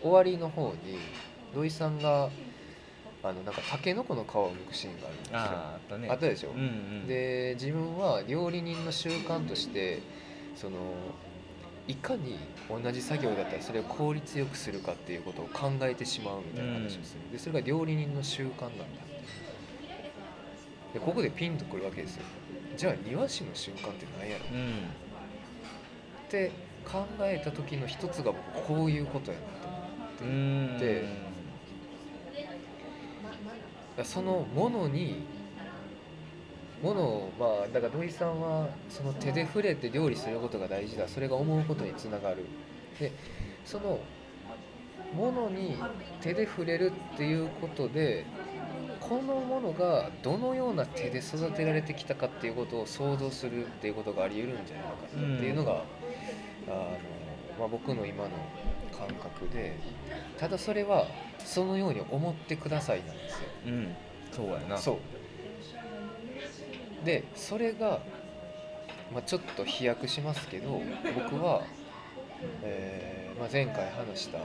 終わりの方に土井さんがあのなんかタケノコの皮を剥くシーンがあるんですよ。あああったね。あったでしょ、うんうん、で自分は料理人の習慣としてそのいかに同じ作業だったらそれを効率よくするかっていうことを考えてしまうみたいな話をする、でそれが料理人の習慣なんだ。でここでピンとくるわけですよ。じゃあ庭師の習慣って何やろ？うん。って考えた時の一つが僕こういうことやなと思ってそのものにものをまあだから土井さんはその手で触れて料理することが大事だ。それが思うことにつながる。でそのものに手で触れるっていうことでこのものがどのような手で育てられてきたかっていうことを想像するっていうことがあり得るんじゃないかなっていうのが、あのまあ、僕の今の感覚でただそれはそのように思ってくださいなんですよ。うん。そうやな。そう。でそれが、まあ、ちょっと飛躍しますけど僕は、えーまあ、前回話した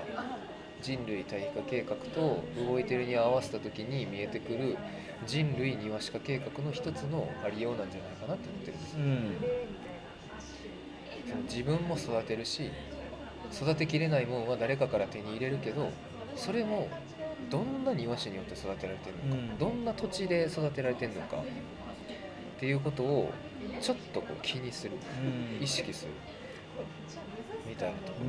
人類対比化計画と動いてるに合わせた時に見えてくる人類庭歯科計画の一つのありようなんじゃないかなと思ってるんですよ。うん。その自分も育てるし育てきれないもんは誰かから手に入れるけどそれもどんな庭師によって育てられてるのか、うん。どんな土地で育てられてるのかっていうことをちょっとこう気にするうん。意識するみたいなとこ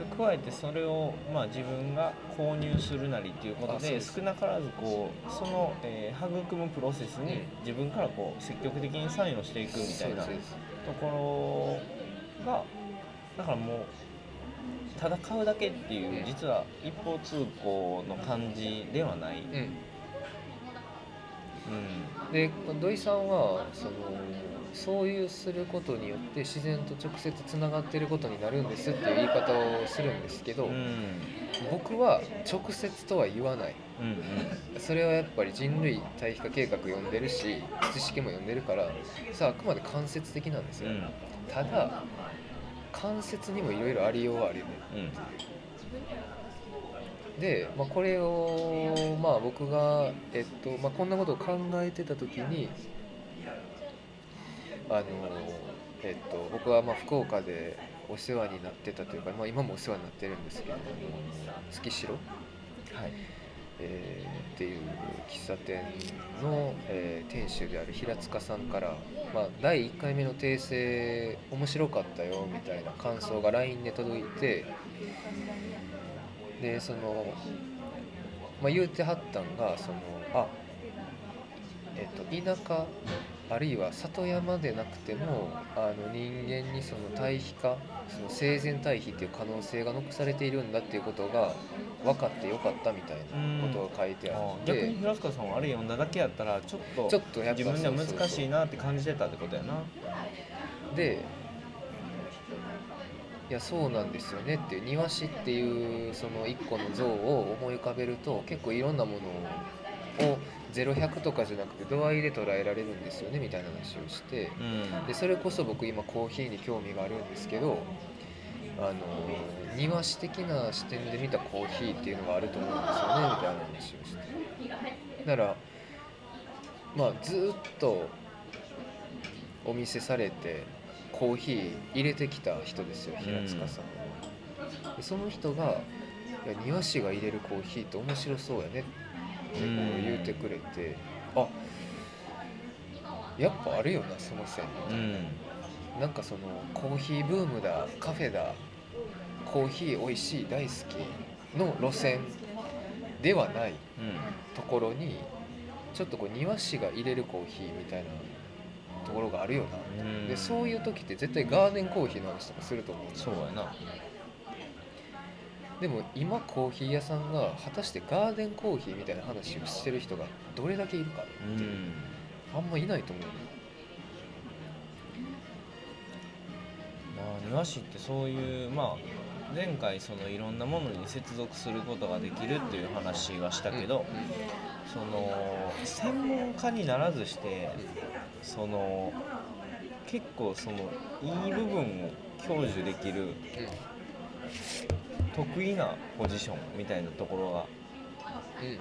うん、加えてそれを、まあ、自分が購入するなりっていうことで少なからずこうその、えー育むプロセスにうん。自分からこう積極的に参与していくみたいなところがだからもうただ買うだけっていううん実は一方通行の感じではない、うん。うん。で土井さんはそのそういうすることによって自然と直接つながっていることになるんですっていう言い方をするんですけど、うん。僕は直接とは言わない。うんそれはやっぱり人類対比化計画読んでるし知識も読んでるからさああくまで間接的なんですよ、うん。ただ間接にもいろいろありようはあるよね。うん。で、まあ、これを、まあ、僕が、えっとまあ、こんなことを考えてた時にあの、えっと、僕はまあ福岡でお世話になってたというか、まあ、今もお世話になってるんですけど月城、はいえーっていう喫茶店の、えー店主である平塚さんから、まあ、第1回目の訂正面白かったよみたいな感想が LINE で届いてでその、まあ、言うてはったんがそのあえっと田舎あるいは里山でなくてもあの人間にその対比化その生前対比っていう可能性が残されているんだっていうことが分かってよかったみたいなことが書いてああって。逆に平塚さんはあれ読んだだけやったらちょっとちょっとやっぱ自分では難しいなって感じてたってことやな。でいやそうなんですよねっていう庭師っていうその一個の像を思い浮かべると結構いろんなものを0100とかじゃなくて度合いで捉えられるんですよねみたいな話をしてうん。でそれこそ僕今コーヒーに興味があるんですけどあの庭師的な視点で見たコーヒーっていうのがあると思うんですよねみたいな話をして。だからまあずっとお見せされてコーヒー入れてきた人ですよ平塚さんは、でその人が「いや庭師が入れるコーヒーって面白そうやね」ってこう言うてくれて。あやっぱあるよなその線。みたいなうん。なんかそのコーヒーブームだカフェだコーヒー美味しい大好きの路線ではないうん。ところにちょっとこう庭師が入れるコーヒーみたいなところがあるよな、うん。でそういう時って絶対ガーデンコーヒーの話とかすると思う。そうやなでも今コーヒー屋さんが果たしてガーデンコーヒーみたいな話をしてる人がどれだけいるかってあんまいないと思うまあ庭師ってそういうまあ前回そのいろんなものに接続することができるっていう話はしたけど、その専門家にならずしてその結構そのいい部分を享受できる得意なポジションみたいなところがうんうん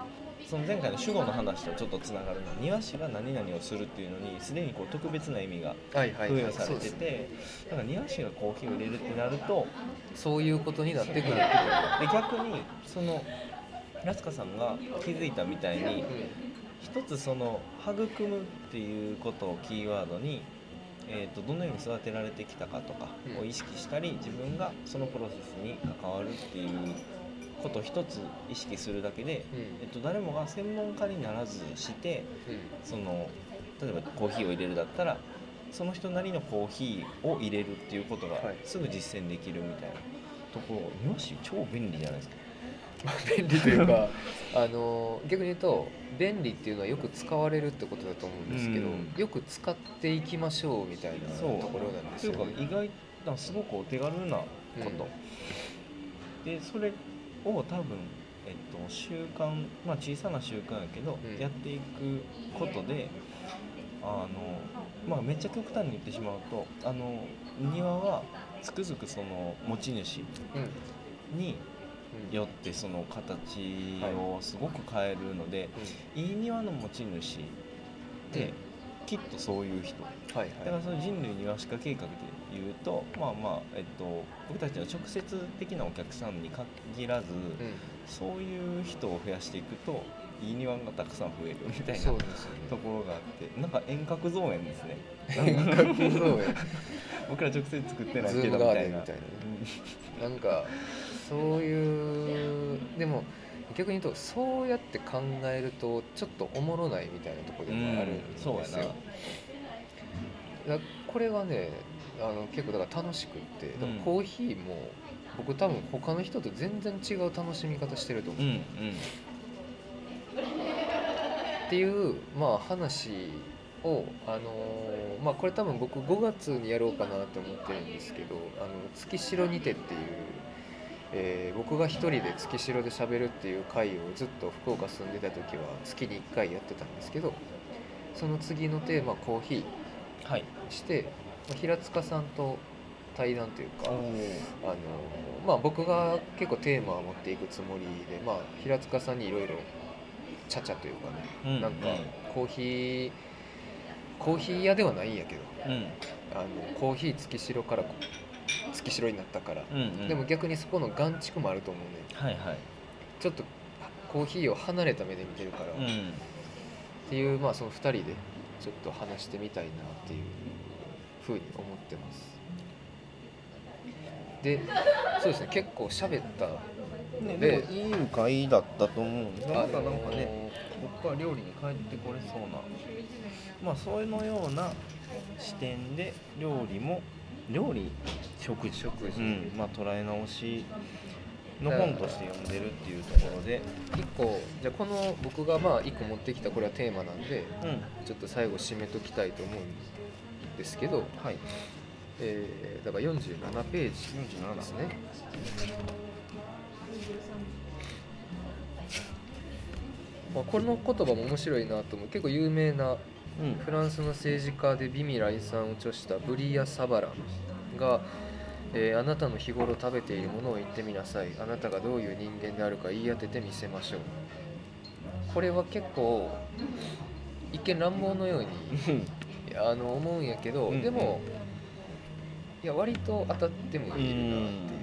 その前回の主語の話とちょっとつながるのは庭師が何々をするっていうのにすでにこう特別な意味が付与されててだから庭師がコーヒーを入れるってなるとそういうことになってくるで逆にその平塚さんが気づいたみたいに一つその育むっていうことをキーワードに、えー、とどのように育てられてきたかとかを意識したり自分がそのプロセスに関わるっていうことを一つ意識するだけで、うん。えっと、誰もが専門家にならずしてうん。その例えばコーヒーを入れるだったらその人なりのコーヒーを入れるっていうことがはい。すぐ実践できるみたいなところ庭師超便利じゃないですか。まあ便利というかあの逆に言うと便利っていうのはよく使われるってことだと思うんですけど、うん。よく使っていきましょうみたいなところなんですというよ、ね。か意外なすごくお手軽なこと、でそれを多分、えっと、習慣、まあ、小さな習慣やけど、うん。やっていくことであの、まあ、めっちゃ極端に言ってしまうとあの庭はつくづくその持ち主うん。うんにうんよってその形をすごく変えるので、い、い庭の持ち主ってきっとそういう人。はいだかはいらその人類庭歯科計画で言うとまあまあ、えっと、僕たちの直接的なお客さんに限らず、うん。そういう人を増やしていくといい庭がたくさん増えるみたいなね。ころがあってなんか遠隔造園ですね。遠隔造園。僕ら直接作ってないけどみたいな。なんかそういうでも逆に言うとそうやって考えるとちょっとおもろないみたいなところでもあるんですよ、うんそうやだこれはねあの結構だから楽しくってだからうんコーヒーも僕多分他の人と全然違う楽しみ方してると思う、うんうん。っていうまあ話をあのーまあこれ多分僕5月にやろうかなって思ってるんですけど「あの月城にて」っていう、えー僕が一人で月城で喋るっていう回をずっと福岡住んでた時は月に1回やってたんですけどその次のテーマコーヒはい。ーして、まあ平塚さんと対談というかおあのまあ僕が結構テーマを持っていくつもりで、まあ、平塚さんにいろいろちゃちゃというかね、うんなんかコーヒーコーヒー屋ではないんやけどうん。あのコーヒー月城からこ月城になったから、うんうん。でも逆にそこの眼蓄もあると思うね。はいはい。ちょっとコーヒーを離れた目で見てるから、っうん。ていうまあその2人でちょっと話してみたいなっていうふうに思ってます。でそうですね。結構喋ったね、でいい会だったと思うんですあのまたなんかねここから料理に帰ってこれそうな。まあそういうのような視点で料理も料理食事。食事。うん。まあ捉え直しの本として読んでるっていうところで。一個じゃあこの僕がまあ一個持ってきたこれはテーマなんでうん。ちょっと最後締めときたいと思うんですけど、はい。えーだから47ページ。47ですね。まあこの言葉も面白いなと思う。結構有名なうんフランスの政治家で美味来産を著したブリア・サバランが、えーあなたの日頃食べているものを言ってみなさい。あなたがどういう人間であるか言い当ててみせましょう。これは結構一見乱暴のようにあの思うんやけど、うん。でもいや割と当たってもいるなっていう、うん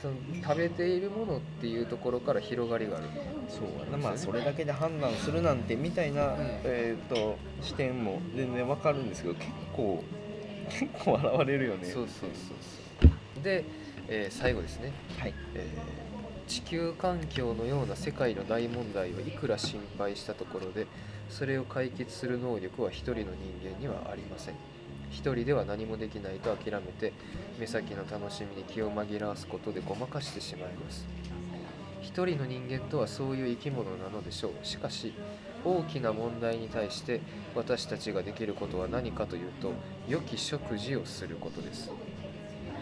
その食べているものっていうところから広がりがある。そうやな。まあそれだけで判断するなんてみたいな、ん。えー、と視点も全然わかるんですけど結構 結構現れるよね。そうそうそうそう。で、えー最後ですね。はい。え地球環境のような世界の大問題をいくら心配したところでそれを解決する能力は一人の人間にはありません一人では何もできないと諦めて目先の楽しみに気を紛らわすことでごまかしてしまいます。一人の人間とはそういう生き物なのでしょう。しかし大きな問題に対して私たちができることは何かというと良き食事をすることです、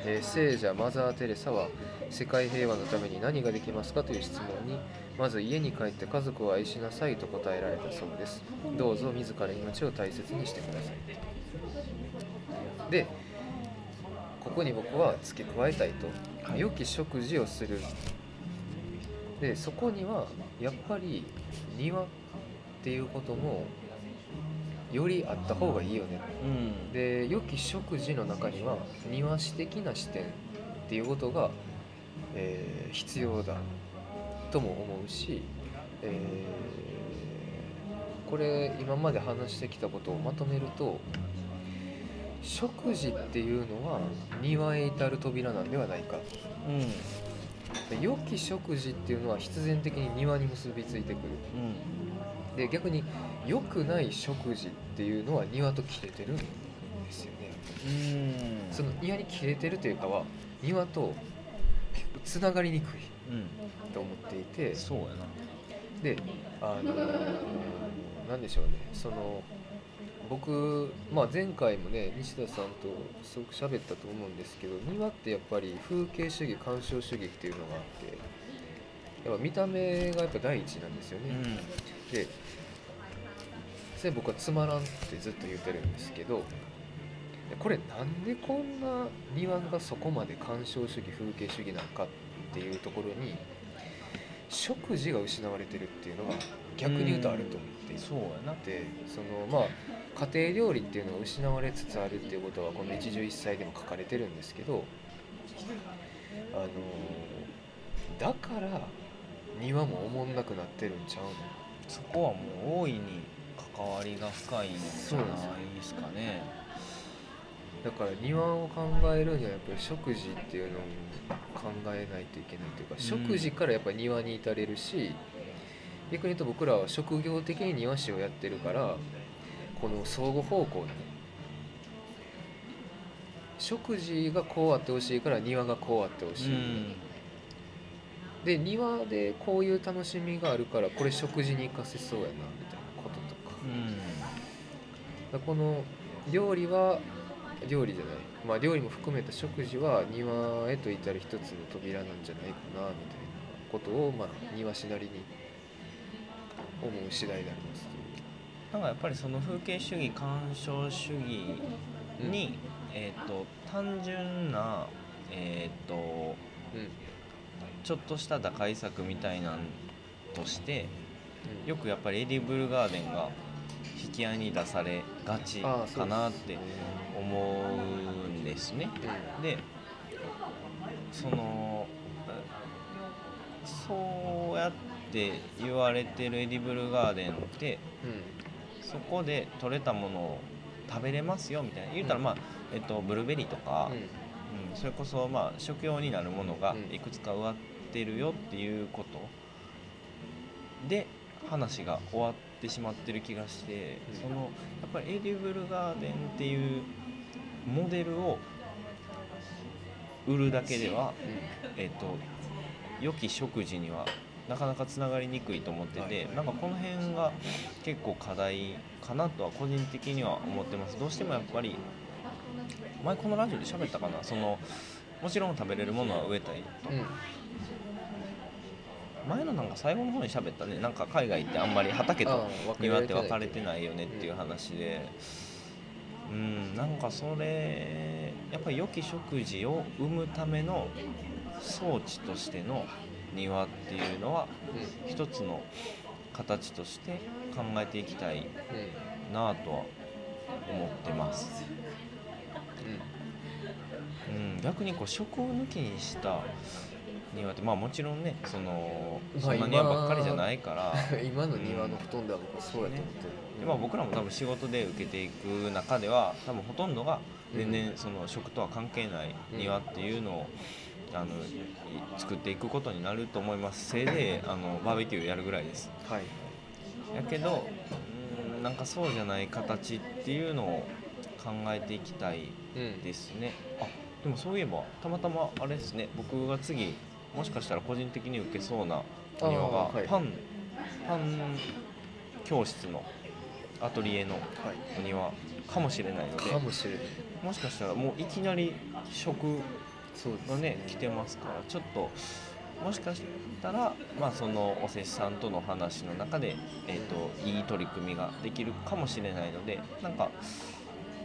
えー聖者マザー・テレサは世界平和のために何ができますかという質問にまず家に帰って家族を愛しなさいと答えられたそうです。どうぞ自ら命を大切にしてください。でここに僕は付け加えたいと、はい。良き食事をする。でそこにはやっぱり庭っていうこともよりあった方がいいよね。うん。で良き食事の中には庭師的な視点っていうことが、えー必要だとも思うし、えーこれ今まで話してきたことをまとめると食事っていうのは庭へ至る扉なんではないか。うん。で良き食事っていうのは必然的に庭に結びついてくる。うん。で逆に良くない食事っていうのは庭と切れてるんですよね。うん。その庭に切れてるというかは庭とつながりにくいうん。と思っていて。そうやな。であのーなんでしょうね。その僕、まあ、前回もね西田さんとすごく喋ったと思うんですけど庭ってやっぱり風景主義鑑賞主義っていうのがあってやっぱ見た目がやっぱ第一なんですよね、でそれ僕はつまらんってずっと言ってるんですけどでこれなんでこんな庭がそこまで鑑賞主義風景主義なのかっていうところに食事が失われてるっていうのが逆に言うとあると思っていそうやな。てそのまあ家庭料理っていうのが失われつつあるっていうことはこの一汁一菜でも書かれてるんですけどあのだから庭もおもんなくなってるんちゃうの？そこはもう大いに関わりが深いんじゃないですかね。だから庭を考えるにはやっぱり食事っていうのを考えないといけないというか、うん食事からやっぱり庭に至れるし逆に言うと僕らは職業的に庭師をやってるからこの相互方向に食事がこうあってほしいから庭がこうあってほしい、で庭でこういう楽しみがあるからこれ食事に生かせそうやなみたいなこととか。うん。だこの料理は料理じゃない、まあ、料理も含めた食事は庭へと至る一つの扉なんじゃないかなみたいなことを、まあ、庭師なりに思う次第でありますなんかやっぱりその風景主義鑑賞主義に、えー、と単純な、えー、とうん。うんちょっとした打開策みたいなんとしてよくやっぱりエディブルガーデンが引き合いに出されがちかなって思うんですね。でそのそうやって言われてる edible garden ってうんそこで取れたものを食べれますよみたいな。言うたらうん。まあ、えっと、ブルーベリーとか、うん。うんそれこそまあ食用になるものがうん。いくつか植わってるよっていうことで話が終わってしまってる気がして、うん。そのやっぱり edible garden っていうモデルを売るだけでは、えっと良き食事にはなかなかつながりにくいと思ってて、なんかこの辺が結構課題かなとは個人的には思ってます。どうしてもやっぱり前このラジオで喋ったかな？そのもちろん食べれるものは植えたいとうんうん。前のなんか最後の方に喋ったね。なんか海外ってあんまり畑と庭って分かれていないよねっていう話で。うんなんかそれやっぱり良き食事を生むための装置としての庭っていうのはうん一つの形として考えていきたいうんなとは思ってます、うん、逆にこう食を抜きにした庭ってまあもちろんねそのまあそんな庭ばっかりじゃないから、う ん今の庭のほとんどは僕はそうやと思ってる、でまあ、僕らも多分仕事で受けていく中では多分ほとんどが全然その食とは関係ない庭っていうのをあのい作っていくことになると思います。せいぜい あのバーベキューやるぐらいです。はい。やけどうんなんかそうじゃない形っていうのを考えていきたいうんですね。あでもそういえばたまたまあれですね。僕が次もしかしたら個人的に受けそうなお庭がはい。パン、パン教室のアトリエのはい。お庭かもしれないのでかもしれない。もしかしたらもういきなり食そうですがね。来てますからちょっともしかしたら、まあ、そのおせしさんとの話の中で、えー、といい取り組みができるかもしれないのでなんか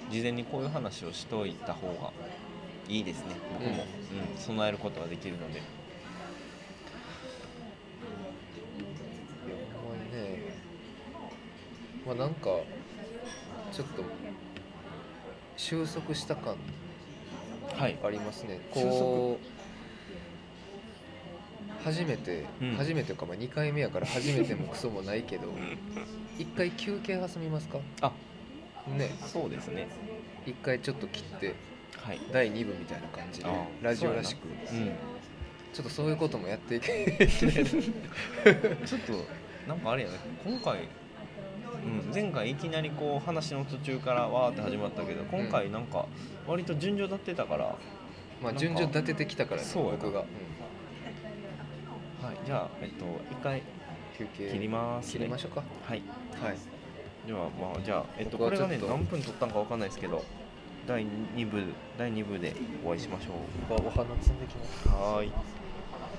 事前にこういう話をしといた方がいいですね。僕も、うん。備えることができるので。まにね。まあなんかちょっと収束した感はいありますね。収束。こう初めて、うん。初めてか、まあ、2回目やから初めてもクソもないけど 一回休憩挟みますか？あ。ね。そうですね。一回ちょっと切ってはい、第2部みたいな感じであラジオらしくうん、ちょっとそういうこともやっていけ ちょっとなんかあれやね。今回、うん、前回いきなりこう話の途中からわーって始まったけど今回なんか割と順序立ってたから、まあ順序立ててきたからねそうやな。僕が、うん。はい、じゃあえっと一回休憩切りますね。切りましょうか。はい。はい。ではまあじゃあえっと僕はこれがねちょっと何分取ったんかわかんないですけど第2部第2部でお会いしましょう。僕はお花摘んできます。はーい